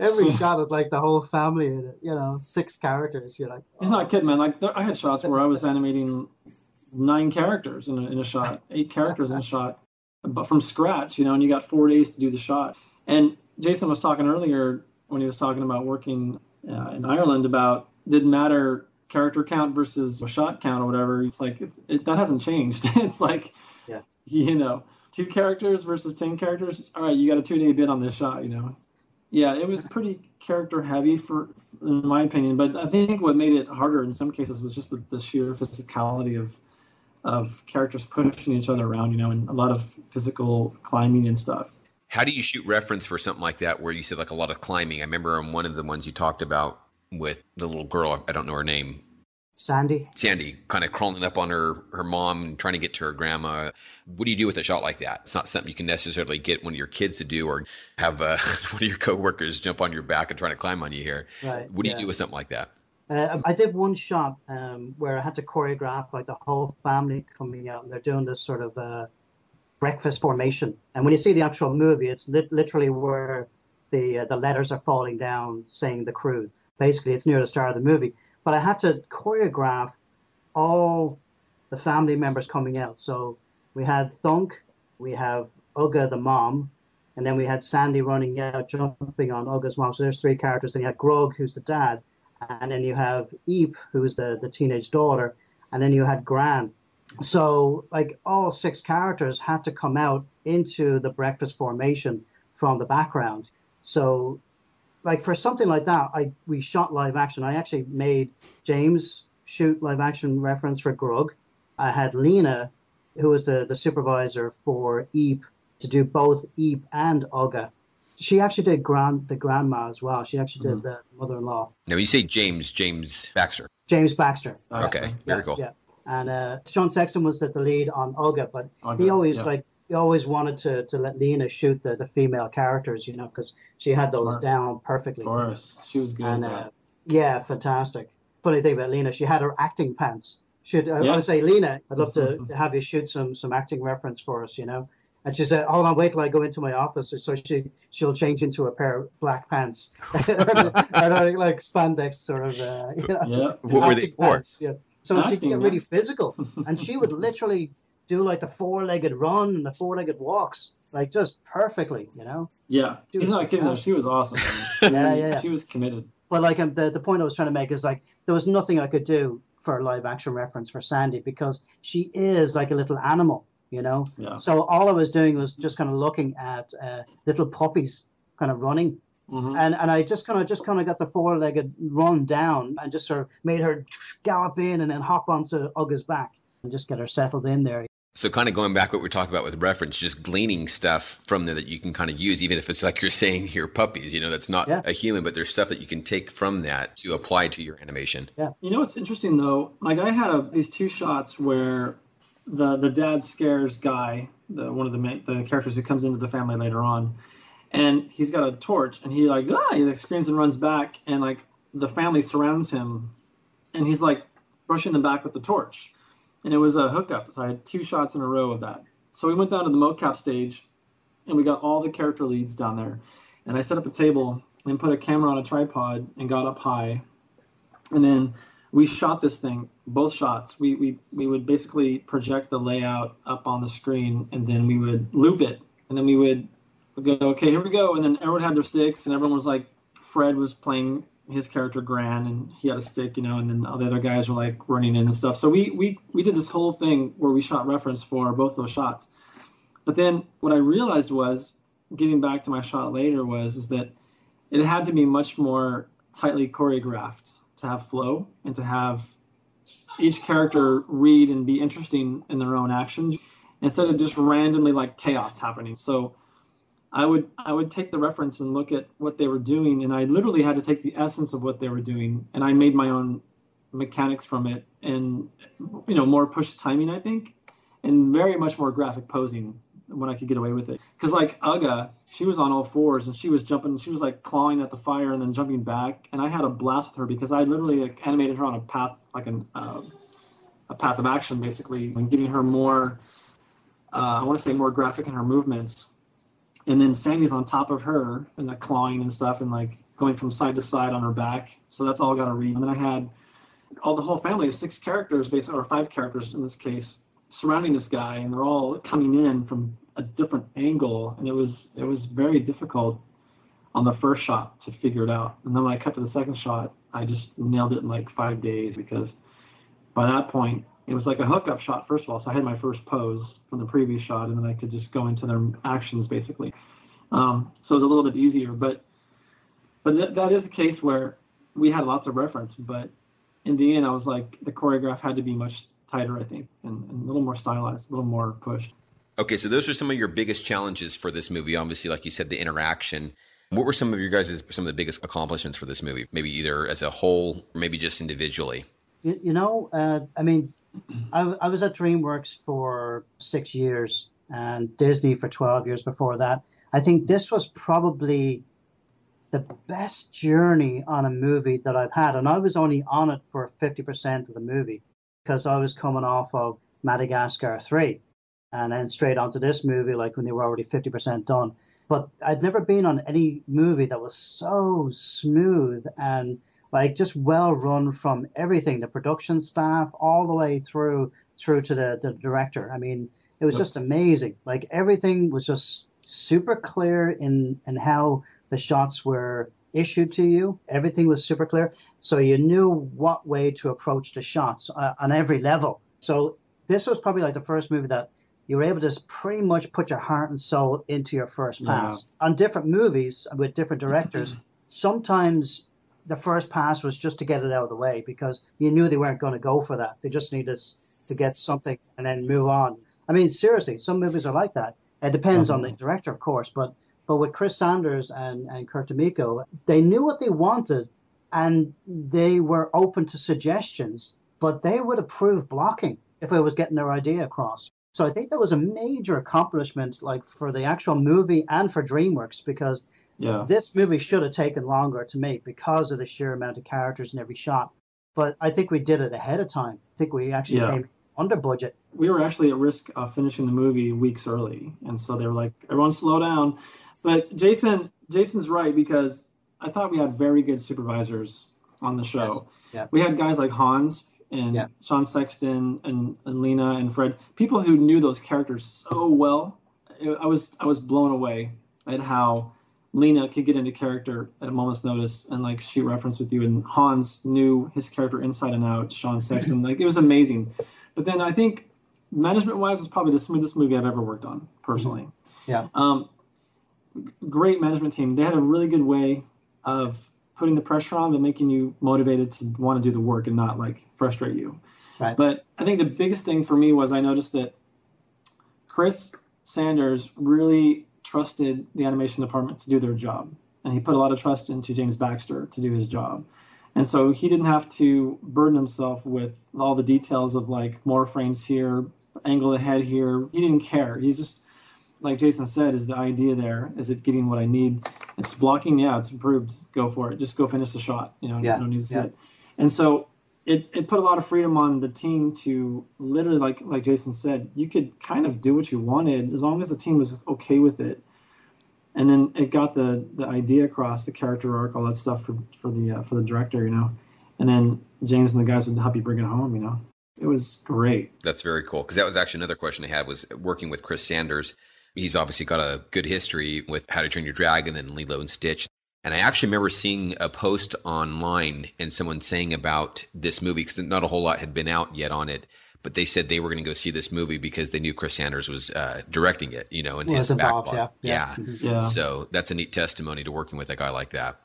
Every shot is like the whole family in it, you know, six characters. You're like, he's not kidding, man. Like there, I had shots where I was animating nine characters in a, in a shot, eight characters in a shot, but from scratch, you know, and you got four days to do the shot. And Jason was talking earlier when he was talking about working uh, in Ireland about didn't matter character count versus shot count or whatever. It's like it's it, that hasn't changed. it's like, Yeah. you know, two characters versus ten characters. All right, you got a two day bid on this shot, you know. Yeah, it was pretty character heavy for, in my opinion. But I think what made it harder in some cases was just the, the sheer physicality of of characters pushing each other around, you know, and a lot of physical climbing and stuff. How do you shoot reference for something like that where you said like a lot of climbing? I remember on one of the ones you talked about with the little girl, I don't know her name, Sandy. Sandy, kind of crawling up on her her mom and trying to get to her grandma. What do you do with a shot like that? It's not something you can necessarily get one of your kids to do or have uh, one of your coworkers jump on your back and try to climb on you here. Right. What do yeah. you do with something like that? Uh, I did one shot um, where I had to choreograph like the whole family coming out, and they're doing this sort of uh, breakfast formation. And when you see the actual movie, it's lit- literally where the uh, the letters are falling down, saying the crew. Basically, it's near the start of the movie. But I had to choreograph all the family members coming out. So we had Thunk, we have Ugga the mom, and then we had Sandy running out, jumping on Ugga's mom. So there's three characters. Then you had Grug, who's the dad, and then you have Eep, who's the, the teenage daughter, and then you had Gran. So like all six characters had to come out into the breakfast formation from the background. So like for something like that, I we shot live action. I actually made James shoot live action reference for Grug. I had Lena, who was the, the supervisor for Eep, to do both Eep and Ugga. She actually did grand the grandma as well. She actually did the mother-in-law. Now, you say James, James Baxter. James Baxter. Okay, very Yeah, cool. Yeah. And uh, Sean Sexton was the, the lead on Ugga, but Ugga, he always yeah. like we always wanted to, to let Lena shoot the, the female characters, you know, because she had those Smart. down perfectly. Of course, she was good. And at uh, yeah, fantastic. Funny thing about Lena, she had her acting pants. Should I Yeah. would say, Lena, I'd love to have you shoot some some acting reference for us, you know. And she said, "Hold on, wait till I go into my office." So she she'll change into a pair of black pants, I don't like spandex sort of. Uh, you know, yeah, What were they acting for? pants, yeah. So she could Acting, get yeah. really physical, and she would literally do like the four-legged run and the four-legged walks, like just perfectly, you know. yeah. She He's was not kidding though. She was awesome. Yeah, yeah, yeah. She was committed. But like um, the the point I was trying to make is like there was nothing I could do for a live action reference for Sandy because she is like a little animal, you know. Yeah. So all I was doing was just kind of looking at uh, little puppies kind of running, hmm and and I just kind of just kind of got the four legged run down and just sort of made her gallop in and then hop onto Ugga's back and just get her settled in there. So, kind of going back what we talked about with reference, just gleaning stuff from there that you can kind of use, even if it's like you're saying here, puppies. You know, that's not Yeah. a human, but there's stuff that you can take from that to apply to your animation. Yeah. You know what's interesting though? Like I had a, these two shots where the the dad scares guy, the one of the the characters who comes into the family later on, and he's got a torch and he like ah he like screams and runs back and like the family surrounds him, and he's like brushing them back with the torch, and it was a hookup. So I had two shots in a row of that. So we went down to the mocap stage, and we got all the character leads down there, and I set up a table and put a camera on a tripod and got up high, and then we shot this thing both shots we, we we would basically project the layout up on the screen and then we would loop it and then we would go okay here we go and then everyone had their sticks and everyone was like fred was playing his character gran and he had a stick you know and then all the other guys were like running in and stuff so we we we did this whole thing where we shot reference for both those shots but then what i realized was getting back to my shot later was is that it had to be much more tightly choreographed to have flow and to have each character read and be interesting in their own actions instead of just randomly like chaos happening. So I would I would take the reference and look at what they were doing and I literally had to take the essence of what they were doing and I made my own mechanics from it and you know more push timing I think and very much more graphic posing when I could get away with it. Because like Ugga, she was on all fours and she was jumping, she was like clawing at the fire and then jumping back, and I had a blast with her because I literally like, animated her on a path, like an uh, a path of action, basically, and giving her more, uh, I want to say more graphic in her movements. And then Sandy's on top of her and like clawing and stuff and like going from side to side on her back. So that's all got to read. And then I had all the whole family of six characters, basically, or five characters in this case, surrounding this guy, and they're all coming in from a different angle, and it was it was very difficult on the first shot to figure it out. And then when I cut to the second shot, I just nailed it in like five days because by that point it was like a hookup shot first of all. So I had my first pose from the previous shot, and then I could just go into their actions basically. Um, so it's a little bit easier, but but th- that is a case where we had lots of reference, but in the end, I was like the choreograph had to be much tighter, I think, and, and a little more stylized, a little more pushed. Okay, so those were some of your biggest challenges for this movie. Obviously, like you said, the interaction. What were some of your guys' some of the biggest accomplishments for this movie? Maybe either as a whole, or maybe just individually. You, you know, uh, I mean, I, I was at DreamWorks for six years and Disney for 12 years before that. I think this was probably the best journey on a movie that I've had. And I was only on it for 50% of the movie because I was coming off of Madagascar 3 and then straight onto this movie, like when they were already 50% done. But I'd never been on any movie that was so smooth and like just well run from everything the production staff all the way through through to the, the director. I mean it was Yep. just amazing. Like everything was just super clear in in how the shots were issued to you. Everything was super clear. So you knew what way to approach the shots uh, on every level. So this was probably like the first movie that you were able to pretty much put your heart and soul into your first pass. On different movies with different directors sometimes the first pass was just to get it out of the way because you knew they weren't going to go for that. They just needed to get something and then move on. I mean, seriously, some movies are like that. It depends on the mm-hmm. director, of course, but but with Chris Sanders and and Kirk DeMicco, they knew what they wanted, and they were open to suggestions. But they would approve blocking if it was getting their idea across. So I think that was a major accomplishment, like for the actual movie and for DreamWorks, because Yeah. this movie should have taken longer to make because of the sheer amount of characters in every shot. But I think we did it ahead of time. I think we actually Yeah. came under budget. we were actually at risk of finishing the movie weeks early, and so they were like, "Everyone, slow down." But Jason, Jason's right because I thought we had very good supervisors on the show. Yes. Yeah. We had guys like Hans and Yeah. Sean Sexton and, and Lena and Fred, people who knew those characters so well. It- I was I was blown away at how Lena could get into character at a moment's notice and like shoot reference with you, and Hans knew his character inside and out. Sean Sexton, like it was amazing. But then I think management wise was probably the smoothest movie I've ever worked on personally. Yeah. Um, great management team. They had a really good way of putting the pressure on, but making you motivated to want to do the work and not like frustrate you. Right. But I think the biggest thing for me was I noticed that Chris Sanders really trusted the animation department to do their job, and he put a lot of trust into James Baxter to do his job. And so he didn't have to burden himself with all the details of like more frames here, angle the head here. He didn't care. He's just like Jason said, is the idea there? Is it getting what I need? It's blocking, yeah, it's improved. Go for it. Just go finish the shot. You know, Yeah, don't need to yeah. it. And so it, it put a lot of freedom on the team to literally like like Jason said, you could kind of do what you wanted as long as the team was okay with it. And then it got the the idea across, the character arc, all that stuff for for the uh, for the director, you know. And then James and the guys would help you bring it home, you know. It was great. That's very cool because that was actually another question I had was working with Chris Sanders. He's obviously got a good history with How to Train Your Dragon and Lilo and Stitch. And I actually remember seeing a post online and someone saying about this movie because not a whole lot had been out yet on it, but they said they were going to go see this movie because they knew Chris Sanders was uh, directing it, you know, and Well, his it's involved, backlog. yeah, yeah. Mhm. Yeah. So that's a neat testimony to working with a guy like that.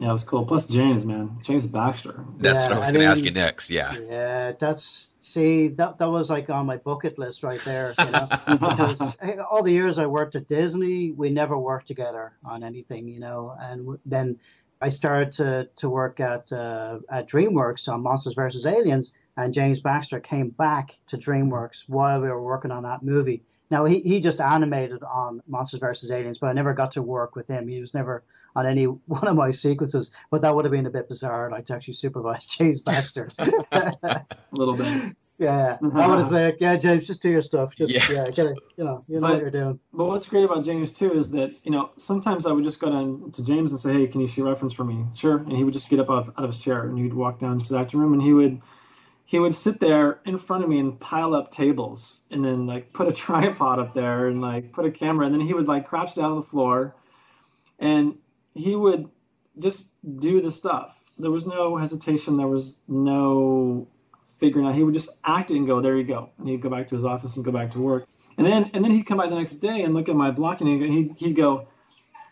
Yeah, it was cool. Plus James, man. James Baxter. That's Yeah, what I was I going to ask you next. Yeah. Yeah, that's see that that was like on my bucket list right there. You know, because all the years I worked at Disney, we never worked together on anything. You know, and then I started to to work at uh, at DreamWorks on Monsters vs Aliens, and James Baxter came back to DreamWorks while we were working on that movie. Now he, he just animated on Monsters vs Aliens, but I never got to work with him. He was never on any one of my sequences, but that would have been a bit bizarre, like to actually supervise James Baxter. A little bit. Yeah, uh-huh. I would have been like, yeah, James, just do your stuff. Just Yeah. yeah, get it. You know, you know But- what you're doing. But what's great about James too is that you know sometimes I would just go down to James and say, "Hey, can you shoot reference for me?" Sure, and he would just get up out of, out of his chair and he'd walk down to the acting room and he would he would sit there in front of me and pile up tables and then like put a tripod up there and like put a camera and then he would like crouch down on the floor and he would just do the stuff. There was no hesitation. There was no figuring out. He would just act it and go, "There you go," and he'd go back to his office and go back to work. And then and then he'd come by the next day and look at my blocking and he'd, he'd go,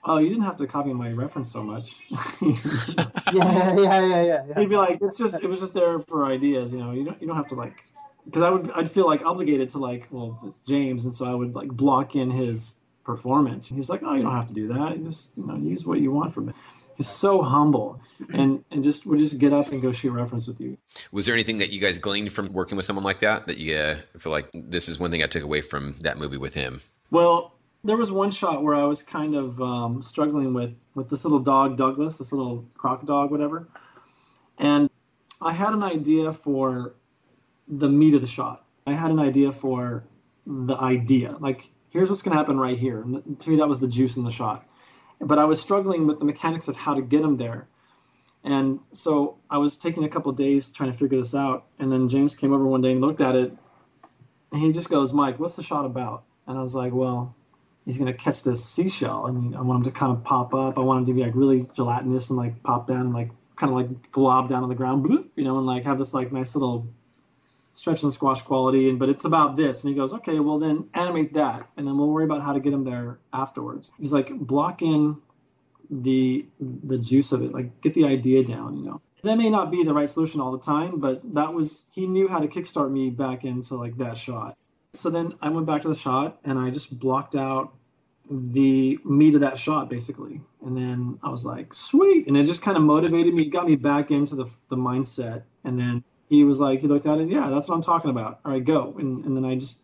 "Oh, you didn't have to copy my reference so much." Yeah, yeah, yeah, yeah. yeah. he'd be like, "It's just it was just there for ideas, you know. You don't you don't have to like." Because I would I'd feel like obligated to like well it's James and so I would like block in his performance. He was like, "Oh, you don't have to do that. You just you know use what you want from it." He's so humble and and just would just get up and go shoot reference with you. Was there anything that you guys gleaned from working with someone like that that you uh, feel like this is one thing I took away from that movie with him? Well, there was one shot where I was kind of um, struggling with with this little dog Douglas, this little croc dog, whatever, and I had an idea for the meat of the shot. I had an idea for the idea, like here's what's going to happen right here. And to me, that was the juice in the shot. But I was struggling with the mechanics of how to get him there. And so I was taking a couple days trying to figure this out. And then James came over one day and looked at it. And he just goes, Mike, what's the shot about? And I was like, well, he's going to catch this seashell. I mean, I want him to kind of pop up. I want him to be like really gelatinous and like pop down and like kind of like glob down on the ground, you know, and like have this like nice little stretch and squash quality. And but it's about this. And he goes, okay, well then animate that, and then we'll worry about how to get him there afterwards. He's like, block in the the juice of it, like get the idea down, you know. That may not be the right solution all the time, but that was he knew how to kickstart me back into like that shot. So then I went back to the shot and I just blocked out the meat of that shot basically. And then I was like, sweet. And it just kind of motivated me, got me back into the, the mindset. And then he was like, he looked at it, yeah, that's what I'm talking about. All right, go. And, and then I just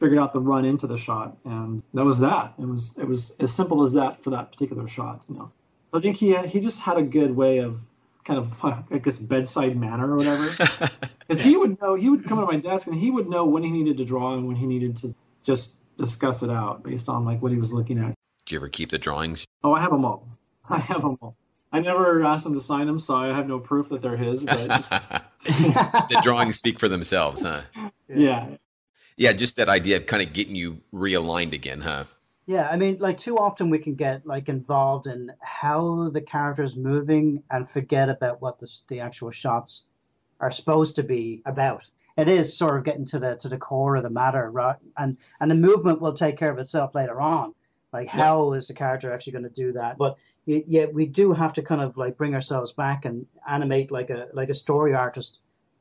figured out the run into the shot, and that was that. It was it was as simple as that for that particular shot. You know, so I think he uh, he just had a good way of kind of I guess bedside manner or whatever, because he would know he would come to my desk and he would know when he needed to draw and when he needed to just discuss it out based on like what he was looking at. Do you ever keep the drawings? Oh, I have them all. I have them all. I never asked him to sign them, so I have no proof that they're his. But the drawings speak for themselves, huh? yeah, Yeah, just that idea of kind of getting you realigned again, huh? Yeah, I mean, like too often we can get like involved in how the character is moving and forget about what the the actual shots are supposed to be about. It is sort of getting to the to the core of the matter, right? And and the movement will take care of itself later on. Like how is the character actually going to do that? But y- yet we do have to kind of like bring ourselves back and animate like a like a story artist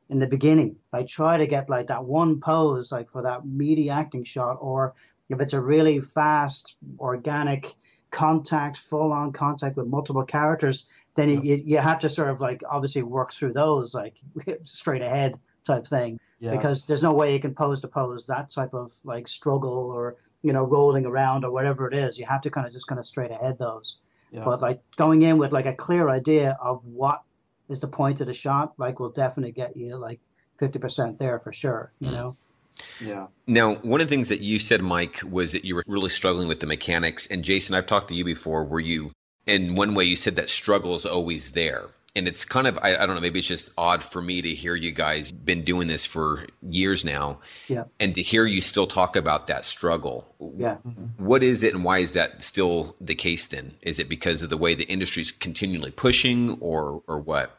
in the beginning. Like try to get like that one pose, like for that meaty acting shot, or if it's a really fast, organic contact, full on contact with multiple characters, then you, you have to sort of like obviously work through those like straight ahead type thing because there's no way you can pose to pose that type of like struggle or you know rolling around or whatever it is. You have to kind of just kind of straight ahead those. Yeah. But like going in with like a clear idea of what is the point of the shot, like will definitely get you like fifty percent there for sure. You know. Mm-hmm. yeah. Now, one of the things that you said, Mike, was that you were really struggling with the mechanics. And Jason, I've talked to you before Were you, in one way, you said that struggle is always there. And it's kind of, I, I don't know, maybe it's just odd for me to hear you guys been doing this for years now. Yeah. And to hear you still talk about that struggle. Yeah. What is it and why is that still the case then? Is it because of the way the industry's continually pushing or, or what?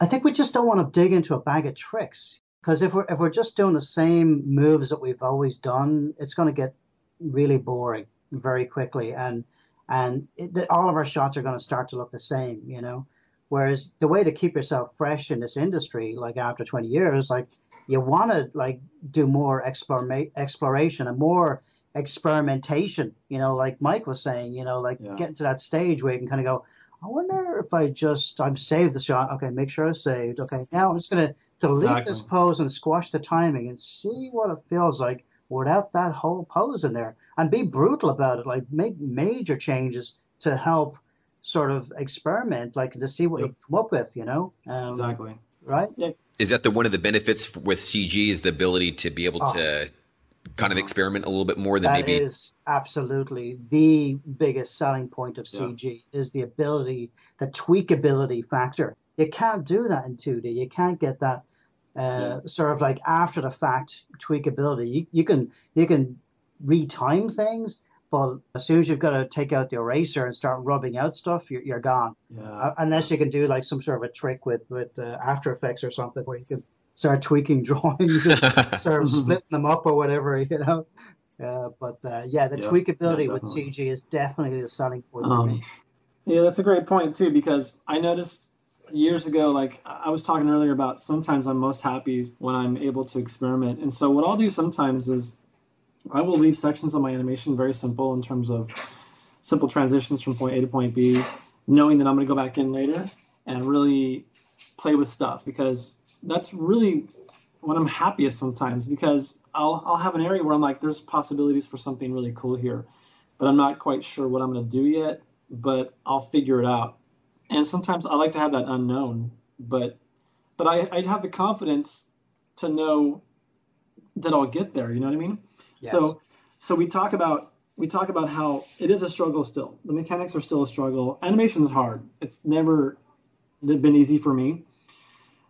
I think we just don't want to dig into a bag of tricks because if we're if we're just doing the same moves that we've always done, it's going to get really boring very quickly, and and it, all of our shots are going to start to look the same, you know. Whereas the way to keep yourself fresh in this industry, like after 20 years, like you want to like do more explora- exploration and more experimentation. You know, like Mike was saying, you know, like Yeah. getting to that stage where you can kind of go, I wonder if I just I'm saved the shot. Okay, make sure I saved. Okay, now I'm just gonna delete Exactly. this pose and squash the timing and see what it feels like without that whole pose in there. And be brutal about it. Like make major changes to help sort of experiment, like to see what you come up with. You know, um, Exactly. right? Is that the one of the benefits with CG is the ability to be able Oh. to kind of experiment a little bit more than That maybe is absolutely the biggest selling point of Yeah. CG is the ability, the tweakability factor. You can't do that in 2D. You can't get that uh, sort of like after the fact tweakability. You, you can you can retime things, but as soon as you've got to take out the eraser and start rubbing out stuff, you're, you're gone. Yeah. Uh, unless you can do like some sort of a trick with with uh, After Effects or something where you can start tweaking drawings and sort of splitting them up or whatever, you know. Uh, but uh, yeah, the Yeah, tweakability yeah, with. CG is definitely the selling point for Um, me. Yeah, that's a great point too because I noticed years ago, like I I was talking earlier about sometimes I'm most happy when I'm able to experiment. And so what I'll do sometimes is I will leave sections of my animation very simple in terms of simple transitions from point A to point B, knowing that I'm going to go back in later and really play with stuff because that's really when I'm happiest sometimes because I'll I'll have an area where I'm like there's possibilities for something really cool here, but I'm not quite sure what I'm going to do yet, but I'll figure it out. And sometimes I like to have that unknown, but but I I have the confidence to know that I'll get there, you know what I mean? Yes. So so we talk about we talk about how it is a struggle still. The mechanics are still a struggle. Animation's hard. It's never been easy for me,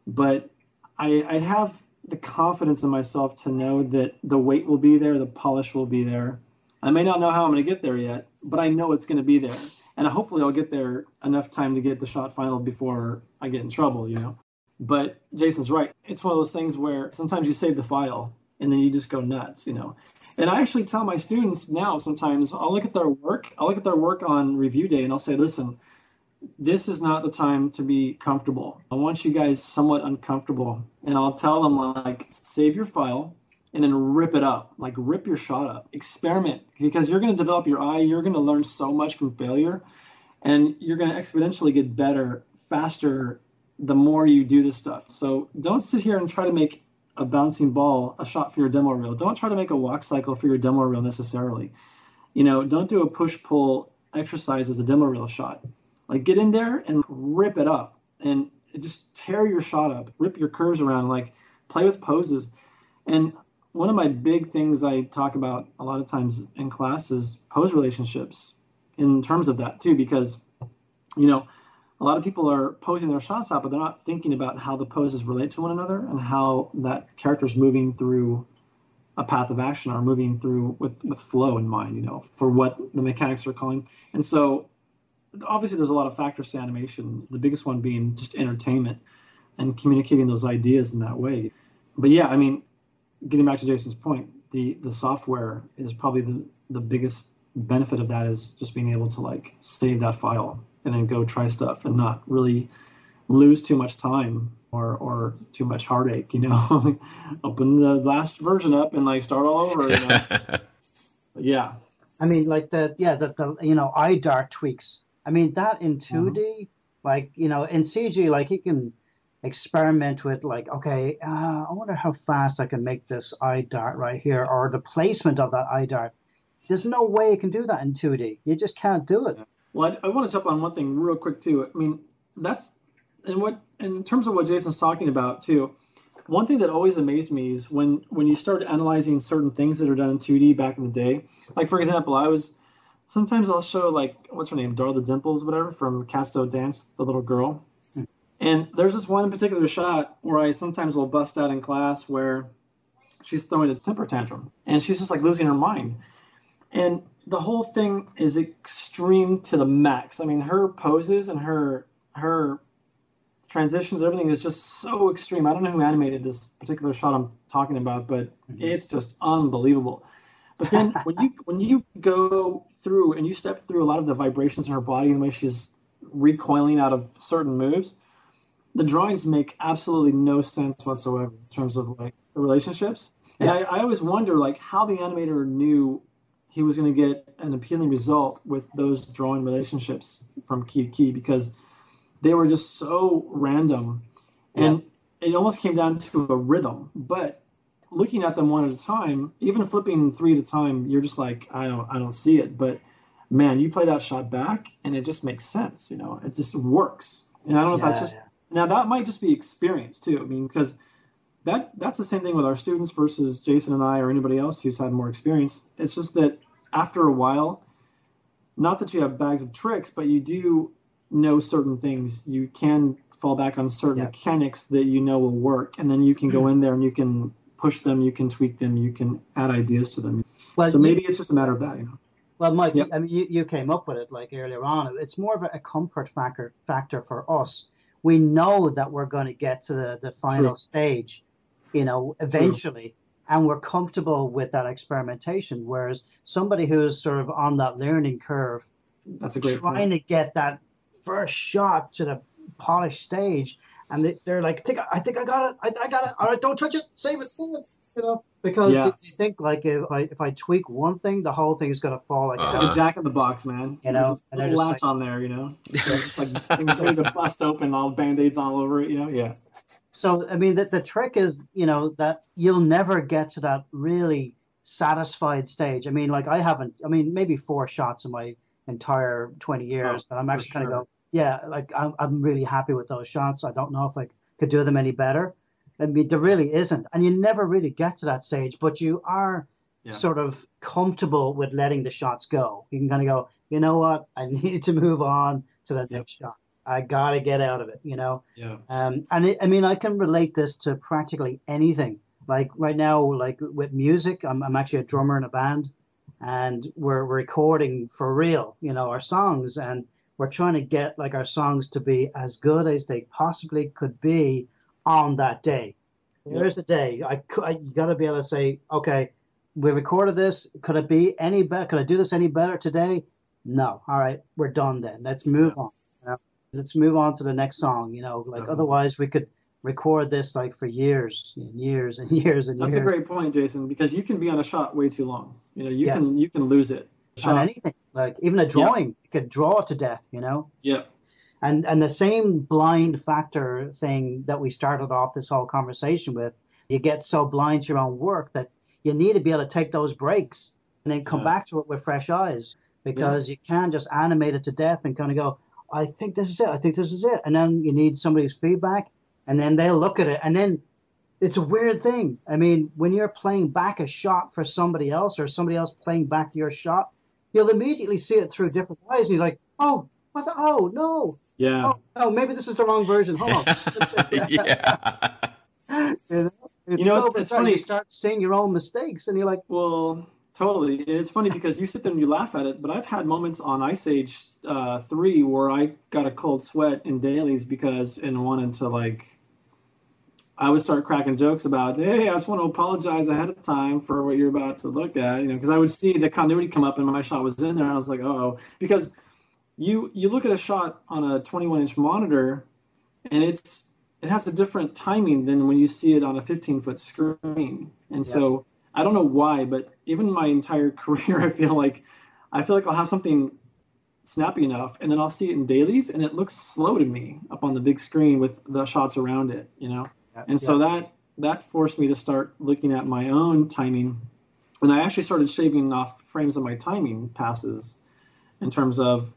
but I, I have the confidence in myself to know that the weight will be there, the polish will be there. I may not know how I'm going to get there yet, but I know it's going to be there, and hopefully I'll get there enough time to get the shot final before I get in trouble, you know. But Jason's right. It's one of those things where sometimes you save the file and then you just go nuts, you know. And I actually tell my students now sometimes I'll look at their work, I'll look at their work on review day and I'll say, listen, this is not the time to be comfortable. I want you guys somewhat uncomfortable. And I'll tell them like save your file and then rip it up. Like rip your shot up. Experiment because you're going to develop your eye, you're going to learn so much from failure and you're going to exponentially get better faster the more you do this stuff. So don't sit here and try to make a bouncing ball a shot for your demo reel. Don't try to make a walk cycle for your demo reel necessarily. You know, don't do a push pull exercise as a demo reel shot. Like get in there and rip it up and just tear your shot up, rip your curves around, like play with poses. And one of my big things I talk about a lot of times in class is pose relationships in terms of that too, because you know, a lot of people are posing their shots out, but they're not thinking about how the poses relate to one another and how that character is moving through a path of action or moving through with with flow in mind, you know, for what the mechanics are calling. And so, obviously, there's a lot of factors to animation. The biggest one being just entertainment and communicating those ideas in that way. But yeah, I mean, getting back to Jason's point, the the software is probably the the biggest benefit of that is just being able to like save that file and then go try stuff and not really lose too much time or or too much heartache. You know, open the last version up and like start all over. You know? yeah. I mean, like the yeah the, the you know eye dart tweaks. I mean that in 2D, mm-hmm. like you know in CG, like you can experiment with like okay, uh, I wonder how fast I can make this eye dart right here or the placement of that eye dart. There's no way you can do that in 2D. You just can't do it. Well, I, I want to jump on one thing real quick too. I mean, that's and what in terms of what Jason's talking about too. One thing that always amazed me is when when you start analyzing certain things that are done in 2D back in the day. Like for example, I was sometimes I'll show like what's her name, Darla Dimples, whatever, from Cats Don't Dance, the little girl. Hmm. And there's this one particular shot where I sometimes will bust out in class where she's throwing a temper tantrum and she's just like losing her mind. And the whole thing is extreme to the max. I mean, her poses and her her transitions, everything is just so extreme. I don't know who animated this particular shot I'm talking about, but mm-hmm. it's just unbelievable. But then when you when you go through and you step through a lot of the vibrations in her body and the way she's recoiling out of certain moves, the drawings make absolutely no sense whatsoever in terms of like the relationships. And. I, I always wonder like how the animator knew he was going to get an appealing result with those drawing relationships from key to key because they were just so random. And yeah. it almost came down to a rhythm but looking at them one at a time even flipping three at a time you're just like i don't i don't see it. But man you play that shot back and it just makes sense you know? It just works. And i don't know yeah, if that's just yeah. now that might just be experience too. I mean because that that's the same thing with our students versus Jason and I or anybody else who's had more experience. It's just that after a while, not that you have bags of tricks, but you do know certain things. You can fall back on certain yeah. mechanics that you know will work, and then you can go in there and you can push them, you can tweak them, you can add ideas to them. Well, so maybe you, it's just a matter of that, you know. Well, Mike, yep. I mean, you, you came up with it like earlier on. It's more of a comfort factor factor for us. We know that we're going to get to the, the final True. stage, you know, eventually. True and we're comfortable with that experimentation. Whereas somebody who's sort of on that learning curve, that's a great trying point. to get that first shot to the polished stage, and they, are like, I think, I think I got it, I, I, got it. All right, don't touch it, save it, save it. You know, because yeah. you think like if I if I tweak one thing, the whole thing is gonna fall. Like, uh-huh. a jack in the box, man. You know, and there's latch like, on there. You know, just like ready to bust open, all band aids all over it. You know, yeah. So I mean, the, the trick is, you know, that you'll never get to that really satisfied stage. I mean, like I haven't. I mean, maybe four shots in my entire twenty oh, years, oh, and I'm actually kind of go, yeah, like I'm, I'm really happy with those shots. I don't know if I could do them any better. I mean, there really isn't, and you never really get to that stage, but you are yeah. sort of comfortable with letting the shots go. You can kind of go, you know what, I need to move on to the next shot. I gotta get out of it, you know. Yeah. Um, and it, I mean, I can relate this to practically anything. Like right now, like with music, I'm, I'm actually a drummer in a band, and we're recording for real, you know, our songs, and we're trying to get like our songs to be as good as they possibly could be on that day. Yeah. There's the day. I, I you got to be able to say, okay, we recorded this. Could it be any better? Could I do this any better today? No. All right, we're done then. Let's move yeah. on let's move on to the next song. You know, like uh-huh. otherwise we could record this like for years and years and years and That's years. That's a great point, Jason, because you can be on a shot way too long. You know, you yes. can you can lose it. Shot. On anything, like even a drawing, yeah. you could draw to death. You know. Yeah. And and the same blind factor thing that we started off this whole conversation with, you get so blind to your own work that you need to be able to take those breaks and then come Yeah. back to it with fresh eyes because you can't just animate it to death and kind of go, I think this is it. I think this is it. And then you need somebody's feedback and then they'll look at it. And then it's a weird thing. I mean, when you're playing back a shot for somebody else or somebody else playing back your shot, you'll immediately see it through different eyes. And you're like, oh, what the, oh, no. Yeah. Oh, no, maybe this is the wrong version. Hold on. yeah. you know, it's You know, so it's funny. You start seeing your own mistakes, and you're like, Well, totally. It's funny because you sit there and you laugh at it, but I've had moments on Ice Age uh, 3 where I got a cold sweat in dailies because and wanted to like. I would start cracking jokes about, hey, I just want to apologize ahead of time for what you're about to look at, you know, because I would see the continuity come up and my shot was in there, and I was like, oh, because you you look at a shot on a 21 inch monitor, and it's it has a different timing than when you see it on a 15 foot screen, and so I don't know why, but even my entire career, I feel like I feel like I'll have something snappy enough, and then I'll see it in dailies, and it looks slow to me up on the big screen with the shots around it, you know. And so that that forced me to start looking at my own timing, and I actually started shaving off frames of my timing passes, in terms of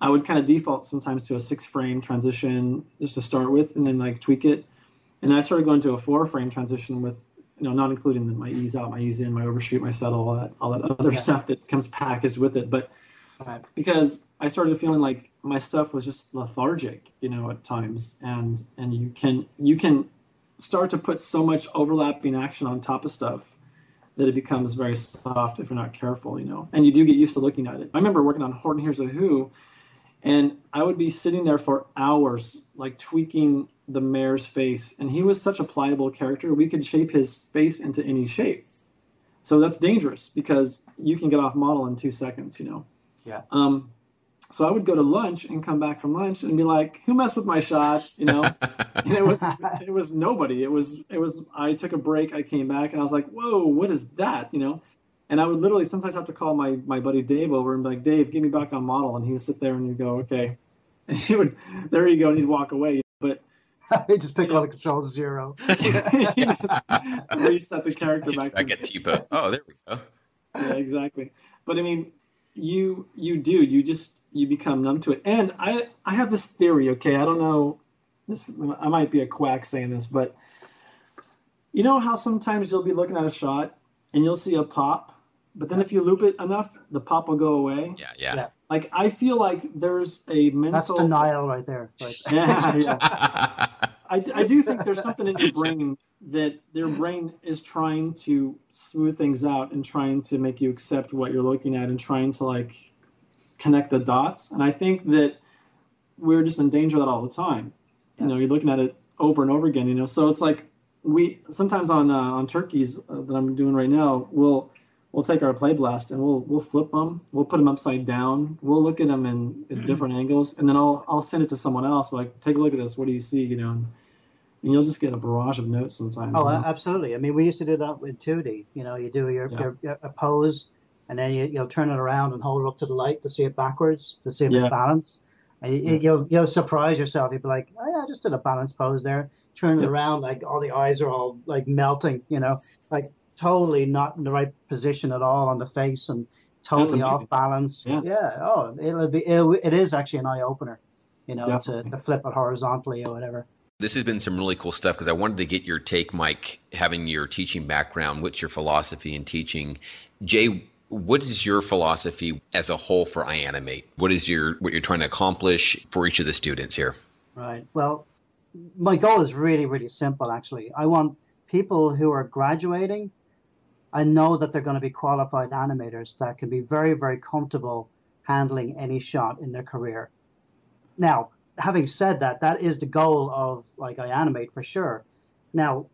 I would kind of default sometimes to a six frame transition just to start with, and then like tweak it, and then I started going to a four frame transition with you know not including the, my ease out, my ease in, my overshoot, my settle, all that all that other Yeah. stuff that comes packaged with it, but Right. because I started feeling like my stuff was just lethargic, you know, at times, and and you can you can start to put so much overlapping action on top of stuff that it becomes very soft if you're not careful, you know, and you do get used to looking at it. I remember working on Horton Hears a Who, and I would be sitting there for hours, like tweaking the mayor's face, and he was such a pliable character. We could shape his face into any shape. So that's dangerous because you can get off model in two seconds, you know. Yeah. Um, so I would go to lunch and come back from lunch and be like, "Who messed with my shot?" You know, and it was it was nobody. It was it was. I took a break. I came back and I was like, "Whoa, what is that?" You know, and I would literally sometimes have to call my my buddy Dave over and be like, "Dave, get me back on model," and he would sit there and you go, "Okay," and he would there you go, and he'd walk away. But you just pick all the controls zero. he just reset the character He's back back to at T-pose. Oh, there we go. yeah, exactly. But I mean, you you do you just you become numb to it. And I I have this theory. Okay, I don't know. This I might be a quack saying this, but you know how sometimes you'll be looking at a shot and you'll see a pop, but then if you loop it enough, the pop will go away. Yeah, yeah. Yeah. Like I feel like there's a mental. That's denial right there. Right. Yeah, yeah. I, I do think there's something in your brain that their brain is trying to smooth things out and trying to make you accept what you're looking at and trying to like connect the dots. And I think that we're just in danger of that all the time. You know, you're looking at it over and over again. You know, so it's like we sometimes on uh, on turkeys uh, that I'm doing right now, we'll we'll take our play blast and we'll we'll flip them, we'll put them upside down, we'll look at them in, in mm-hmm. different angles, and then I'll I'll send it to someone else. Like, take a look at this. What do you see? You know, and, and you'll just get a barrage of notes sometimes. Oh, you know? absolutely. I mean, we used to do that with 2D. You know, you do your, Yeah. your, your a pose, and then you, you'll turn it around and hold it up to the light to see it backwards to see if Yeah. it's balanced. And you, Yeah. you'll you'll surprise yourself. You'll be like, oh yeah, I just did a balanced pose there. Turn it Yeah. around, like all the eyes are all like melting. You know, like totally not in the right position at all on the face and totally off balance. Yeah. Oh, it'll be it'll, it is actually an eye opener. You know, to, to flip it horizontally or whatever. This has been some really cool stuff because I wanted to get your take, Mike, having your teaching background. What's your philosophy in teaching? Jay, what is your philosophy as a whole for iAnimate? What is your what you're trying to accomplish for each of the students here? Right. Well, my goal is really, really simple, actually. I want people who are graduating, I know that they're going to be qualified animators that can be very, very comfortable handling any shot in their career. Now, having said that, that is the goal of like iAnimate for sure. Now,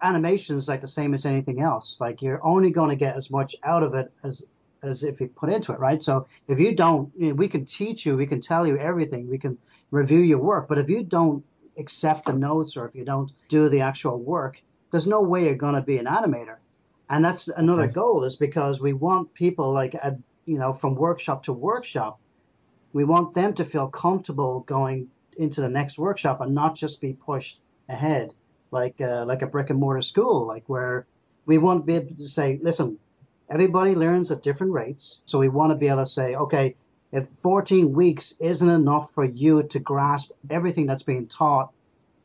animation is like the same as anything else. Like you're only going to get as much out of it as as if you put into it, right? So if you don't, you know, we can teach you, we can tell you everything, we can review your work, but if you don't accept the notes or if you don't do the actual work, there's no way you're going to be an animator. And that's another Yes. goal is because we want people like you know from workshop to workshop, we want them to feel comfortable going into the next workshop and not just be pushed ahead like uh, like a brick and mortar school, like where we want to be able to say, listen, everybody learns at different rates, so we want to be able to say, okay, if 14 weeks isn't enough for you to grasp everything that's being taught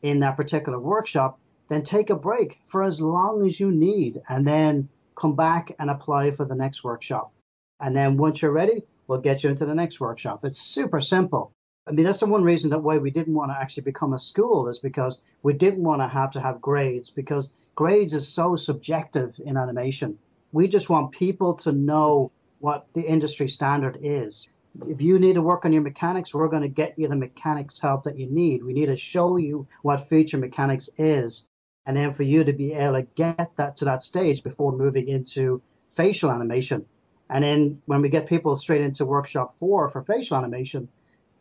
in that particular workshop, then take a break for as long as you need, and then come back and apply for the next workshop. And then once you're ready, we'll get you into the next workshop. It's super simple. I mean, that's the one reason that why we didn't want to actually become a school is because we didn't want to have to have grades because grades is so subjective in animation. We just want people to know what the industry standard is. If you need to work on your mechanics, we're going to get you the mechanics help that you need. We need to show you what feature mechanics is. And then for you to be able to get that to that stage before moving into facial animation. And then when we get people straight into workshop four for facial animation,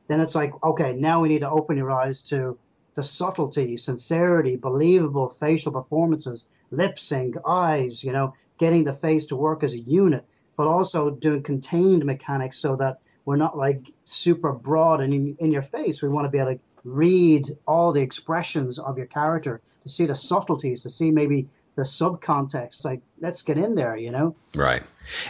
then it's like, okay, now we need to open your eyes to the subtlety, sincerity, believable facial performances, lip sync, eyes, you know, getting the face to work as a unit, but also doing contained mechanics so that we're not like super broad and in, in your face. We want to be able to read all the expressions of your character, to see the subtleties, to see maybe the subcontext. Like, let's get in there, you know? Right.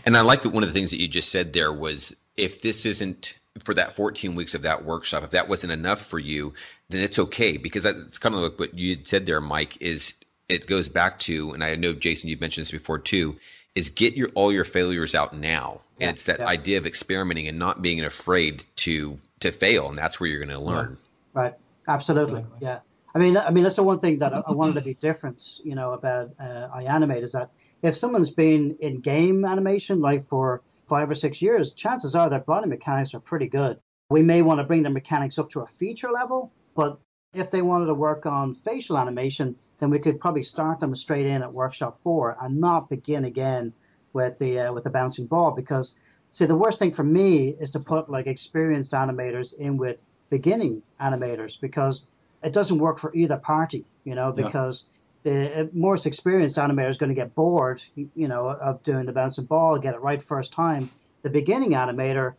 And I like that one of the things that you just said there was if this isn't for that 14 weeks of that workshop, if that wasn't enough for you, then it's okay because it's kind of like what you said there, Mike. Is it goes back to, and I know Jason, you've mentioned this before too, is get your all your failures out now, yeah, and it's that yeah. idea of experimenting and not being afraid to to fail, and that's where you're going to learn. Yeah. Right. Absolutely. Absolutely. Yeah. I mean, I mean that's the one thing that I wanted to be different, you know, about uh, iAnimate is that if someone's been in game animation like for five or six years, chances are their body mechanics are pretty good. We may want to bring their mechanics up to a feature level, but if they wanted to work on facial animation, then we could probably start them straight in at workshop four and not begin again with the uh, with the bouncing ball because see the worst thing for me is to put like experienced animators in with beginning animators because it doesn't work for either party you know because the most experienced animator is going to get bored, you know, of doing the bouncing ball, get it right first time. The beginning animator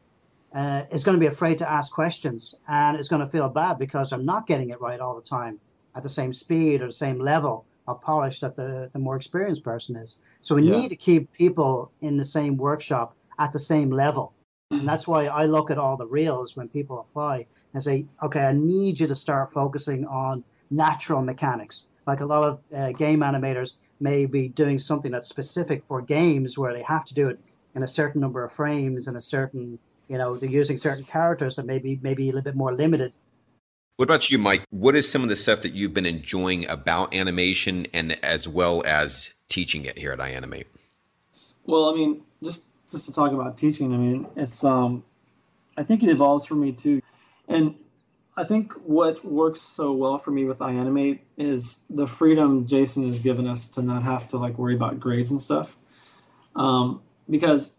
uh, is going to be afraid to ask questions and is going to feel bad because they're not getting it right all the time at the same speed or the same level of polish that the, the more experienced person is. So we yeah. need to keep people in the same workshop at the same level. And that's why I look at all the reels when people apply and say, okay, I need you to start focusing on natural mechanics like a lot of uh, game animators may be doing something that's specific for games where they have to do it in a certain number of frames and a certain, you know, they're using certain characters that maybe maybe a little bit more limited. What about you, Mike? What is some of the stuff that you've been enjoying about animation and as well as teaching it here at iAnimate? Well, I mean, just just to talk about teaching, I mean, it's um I think it evolves for me too. And I think what works so well for me with iAnimate is the freedom Jason has given us to not have to like worry about grades and stuff. Um, because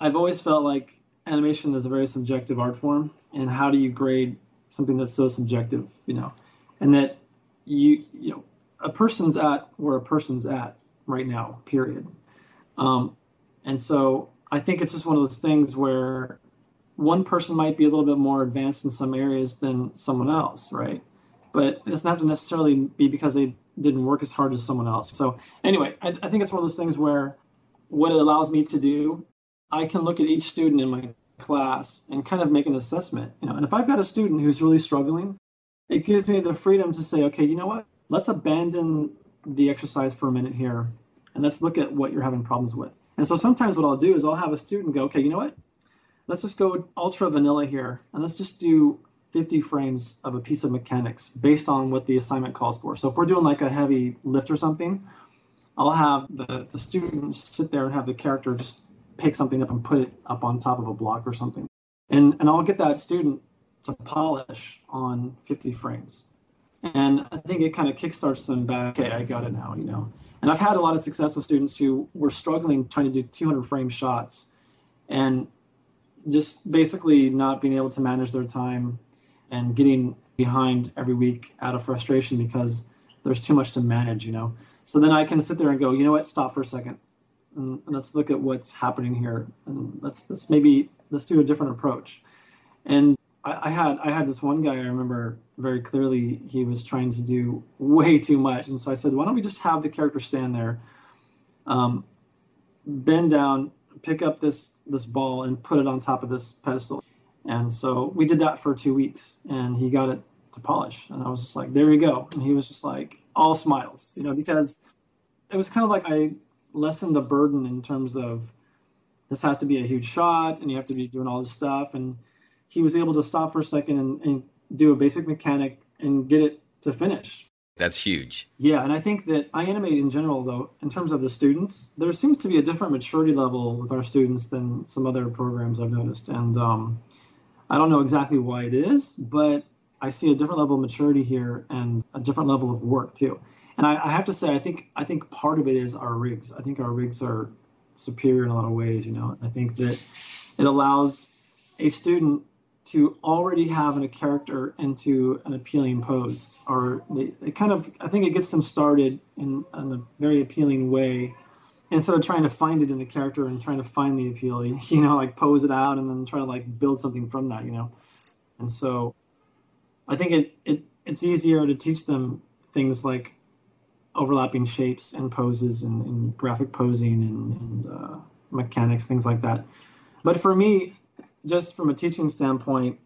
I've always felt like animation is a very subjective art form, and how do you grade something that's so subjective, you know? And that you you know a person's at where a person's at right now, period. Um, and so I think it's just one of those things where one person might be a little bit more advanced in some areas than someone else, right? But it doesn't have to necessarily be because they didn't work as hard as someone else. So anyway, I, I think it's one of those things where what it allows me to do, I can look at each student in my class and kind of make an assessment. You know, and if I've got a student who's really struggling, it gives me the freedom to say, okay, you know what? Let's abandon the exercise for a minute here and let's look at what you're having problems with. And so sometimes what I'll do is I'll have a student go, okay, you know what? Let's just go ultra vanilla here and let's just do 50 frames of a piece of mechanics based on what the assignment calls for. So if we're doing like a heavy lift or something, I'll have the, the students sit there and have the character just pick something up and put it up on top of a block or something. And, and I'll get that student to polish on 50 frames. And I think it kind of kickstarts them back. Okay, I got it now, you know. And I've had a lot of success with students who were struggling trying to do 200 frame shots. And just basically not being able to manage their time and getting behind every week out of frustration because there's too much to manage, you know. So then I can sit there and go, you know what, stop for a second. And let's look at what's happening here and let's let's maybe let's do a different approach. And I, I, had I had this one guy I remember very clearly. He was trying to do way too much, and so I said, "Why don't we just have the character stand there, um, bend down, pick up this this ball, and put it on top of this pedestal?" And so we did that for two weeks, and he got it to polish, and I was just like, "There you go," and he was just like all smiles, you know, because it was kind of like I lessened the burden in terms of this has to be a huge shot, and you have to be doing all this stuff, and he was able to stop for a second and, and do a basic mechanic and get it to finish. That's huge. Yeah, and I think that iAnimate in general, though, in terms of the students, there seems to be a different maturity level with our students than some other programs I've noticed. And um, I don't know exactly why it is, but I see a different level of maturity here and a different level of work too. And I, I have to say, I think I think part of it is our rigs. I think our rigs are superior in a lot of ways. You know, I think that it allows a student to already have a character into an appealing pose or they, it kind of i think it gets them started in, in a very appealing way instead of trying to find it in the character and trying to find the appeal you know like pose it out and then try to like build something from that you know? And so i think it, it it's easier to teach them things like overlapping shapes and poses and, and graphic posing and, and uh, mechanics things like that. But for me just from a teaching standpoint,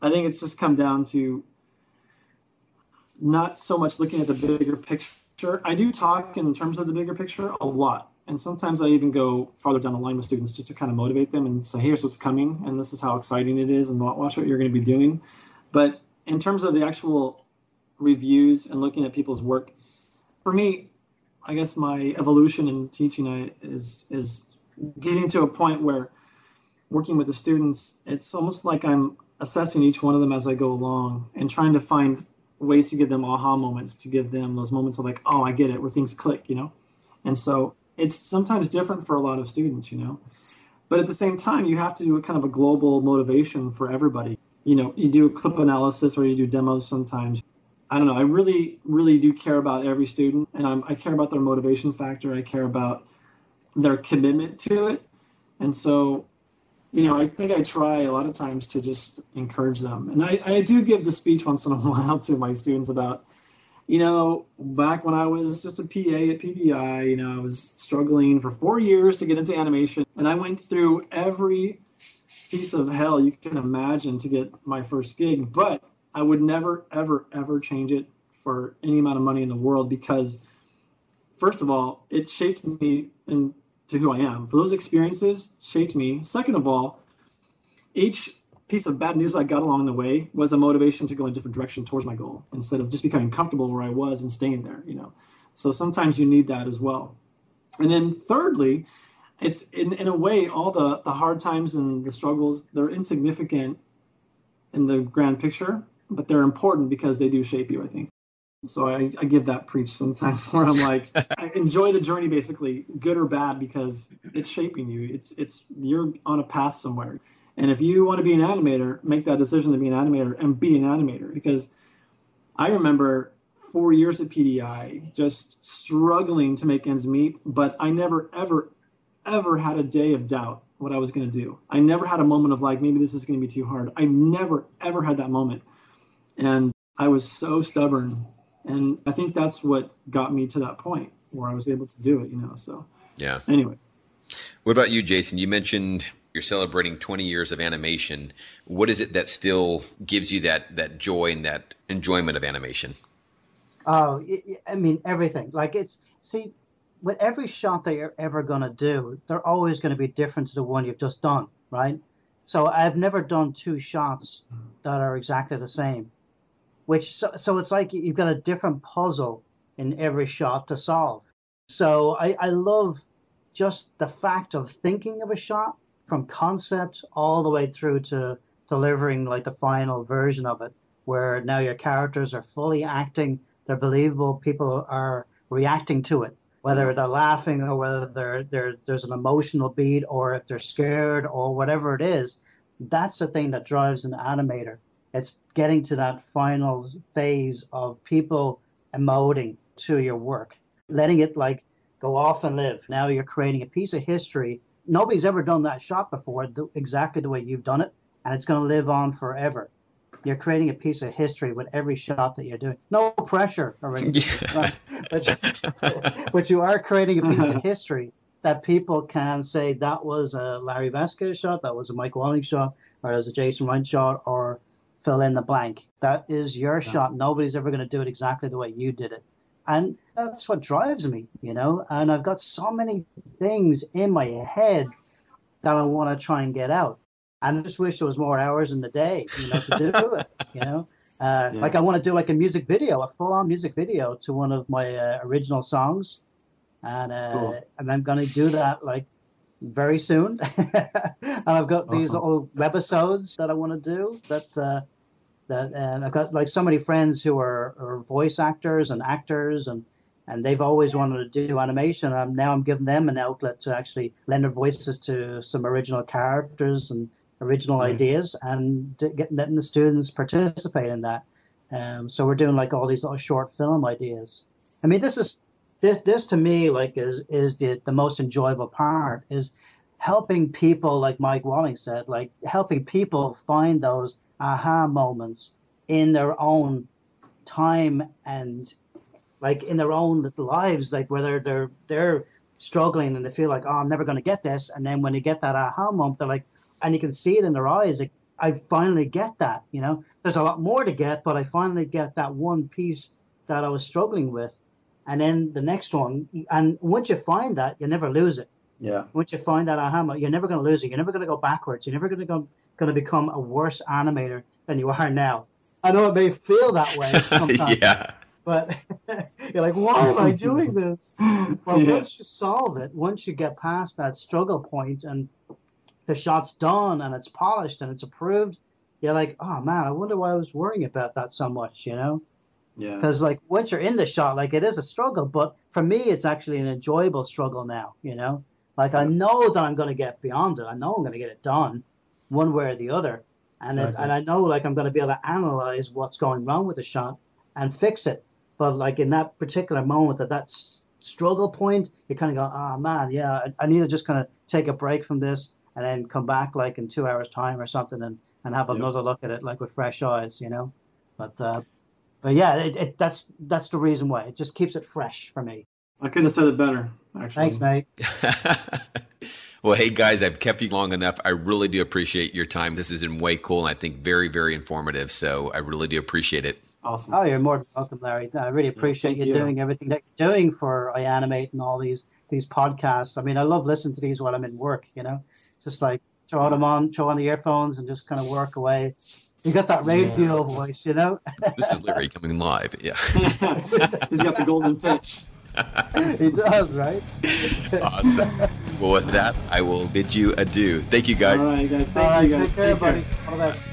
I think it's just come down to not so much looking at the bigger picture. I do talk in terms of the bigger picture a lot. And sometimes I even go farther down the line with students just to kind of motivate them and say, here's what's coming, and this is how exciting it is, and watch what you're going to be doing. But in terms of the actual reviews and looking at people's work, for me, I guess my evolution in teaching is is getting to a point where working with the students, it's almost like I'm assessing each one of them as I go along and trying to find ways to give them aha moments, to give them those moments of like, oh, I get it, where things click, you know? And so it's sometimes different for a lot of students, you know? But at the same time, you have to do a kind of a global motivation for everybody. You know, you do a clip analysis or you do demos sometimes. I don't know. I really, really do care about every student, and I'm, I care about their motivation factor. I care about their commitment to it. And so you know, I think I try a lot of times to just encourage them. And I, I do give the speech once in a while to my students about, you know, back when I was just a PA at PDI, you know, I was struggling for four years to get into animation. And I went through every piece of hell you can imagine to get my first gig. But I would never, ever, ever change it for any amount of money in the world because, first of all, it shaped me and to who I am. Those experiences shaped me. Second of all, each piece of bad news I got along the way was a motivation to go in a different direction towards my goal instead of just becoming comfortable where I was and staying there, you know. So sometimes you need that as well. And then thirdly, it's in, in a way all the, the hard times and the struggles, they're insignificant in the grand picture, but they're important because they do shape you, I think. So I, I give that preach sometimes where I'm like, enjoy the journey basically, good or bad, because it's shaping you. It's it's you're on a path somewhere. And if you want to be an animator, make that decision to be an animator and be an animator. Because I remember four years at PDI just struggling to make ends meet, but I never ever ever had a day of doubt what I was going to do. I never had a moment of like maybe this is going to be too hard. I never ever had that moment. And I was so stubborn and I think that's what got me to that point where I was able to do it. You know, so yeah. Anyway, what about you, Jason? You mentioned you're celebrating 20 years of animation. What is it that still gives you that that joy and that enjoyment of animation? Oh, I mean everything. Like it's see, with every shot that you're ever gonna do, they're always going to be different to the one you've just done, right? So I've never done two shots that are exactly the same which so, so it's like you've got a different puzzle in every shot to solve. So I, I love just the fact of thinking of a shot from concept all the way through to delivering like the final version of it, where now your characters are fully acting, they're believable, people are reacting to it, whether mm-hmm. they're laughing or whether they're, they're, there's an emotional beat or if they're scared or whatever it is. That's the thing that drives an animator it's getting to that final phase of people emoting to your work, letting it like go off and live. Now you're creating a piece of history. Nobody's ever done that shot before, exactly the way you've done it, and it's going to live on forever. You're creating a piece of history with every shot that you're doing. No pressure, already, yeah. but, but you are creating a piece of mm-hmm. history that people can say that was a Larry Vasquez shot, that was a Mike Walling shot, or it was a Jason Ryan shot, or fill in the blank. That is your yeah. shot. Nobody's ever going to do it exactly the way you did it. And that's what drives me, you know. And I've got so many things in my head that I want to try and get out. And I just wish there was more hours in the day, you know, to do it, you know. Uh, yeah. Like I want to do like a music video, a full-on music video to one of my uh, original songs, and uh, cool. and I'm going to do that like very soon. and I've got awesome. these little webisodes that I want to do that uh, that and I've got like so many friends who are, are voice actors and actors and and they've always wanted to do animation. And now I'm giving them an outlet to actually lend their voices to some original characters and original nice. ideas, and getting letting the students participate in that. Um, so we're doing like all these little short film ideas. I mean, this is this this to me like is is the the most enjoyable part is helping people like Mike Walling said, like helping people find those aha moments in their own time and like in their own lives, like whether they're they're struggling and they feel like, oh, I'm never going to get this, and then when you get that aha moment, they're like, and you can see it in their eyes, like I finally get that. You know, there's a lot more to get, but I finally get that one piece that I was struggling with, and then the next one, and once you find that, you never lose it. Yeah. Once you find that aha, moment, you're never going to lose it. You're never going to go backwards. You're never going to go going to become a worse animator than you are now. I know it may feel that way sometimes. yeah. But you're like, why am I doing this? Well, yeah. once you solve it, once you get past that struggle point and the shot's done and it's polished and it's approved, you're like, oh man, I wonder why I was worrying about that so much, you know? Yeah. Because like once you're in the shot, like it is a struggle, but for me, it's actually an enjoyable struggle now, you know? Like I know that I'm going to get beyond it. I know I'm going to get it done one way or the other. And, exactly. it, and I know like I'm going to be able to analyze what's going wrong with the shot and fix it. But like in that particular moment, at that s- struggle point, you kind of go, oh man, yeah, I, I need to just kind of take a break from this and then come back like in two hours time or something and, and have another look at it like with fresh eyes, you know. But uh, but yeah, it, it, that's that's the reason why it just keeps it fresh for me. I couldn't have said it better. Actually, thanks, mate. Well, hey guys, I've kept you long enough. I really do appreciate your time. This has been way cool and I think very, very informative. So I really do appreciate it. Awesome. Oh, you're more than welcome, Larry. I really appreciate yeah, you, you, doing everything that you're doing for iAnimate and all these these podcasts. I mean, I love listening to these while I'm in work. You know, just like throw them on, throw on the earphones, and just kind of work away. You got that radio yeah. voice, you know. this is Larry coming live. Yeah. He's got the golden pitch. he does, right? awesome. Well, with that, I will bid you adieu. Thank you, guys. All right, guys. Thank All you, guys. Take care, Take care. buddy. All the best.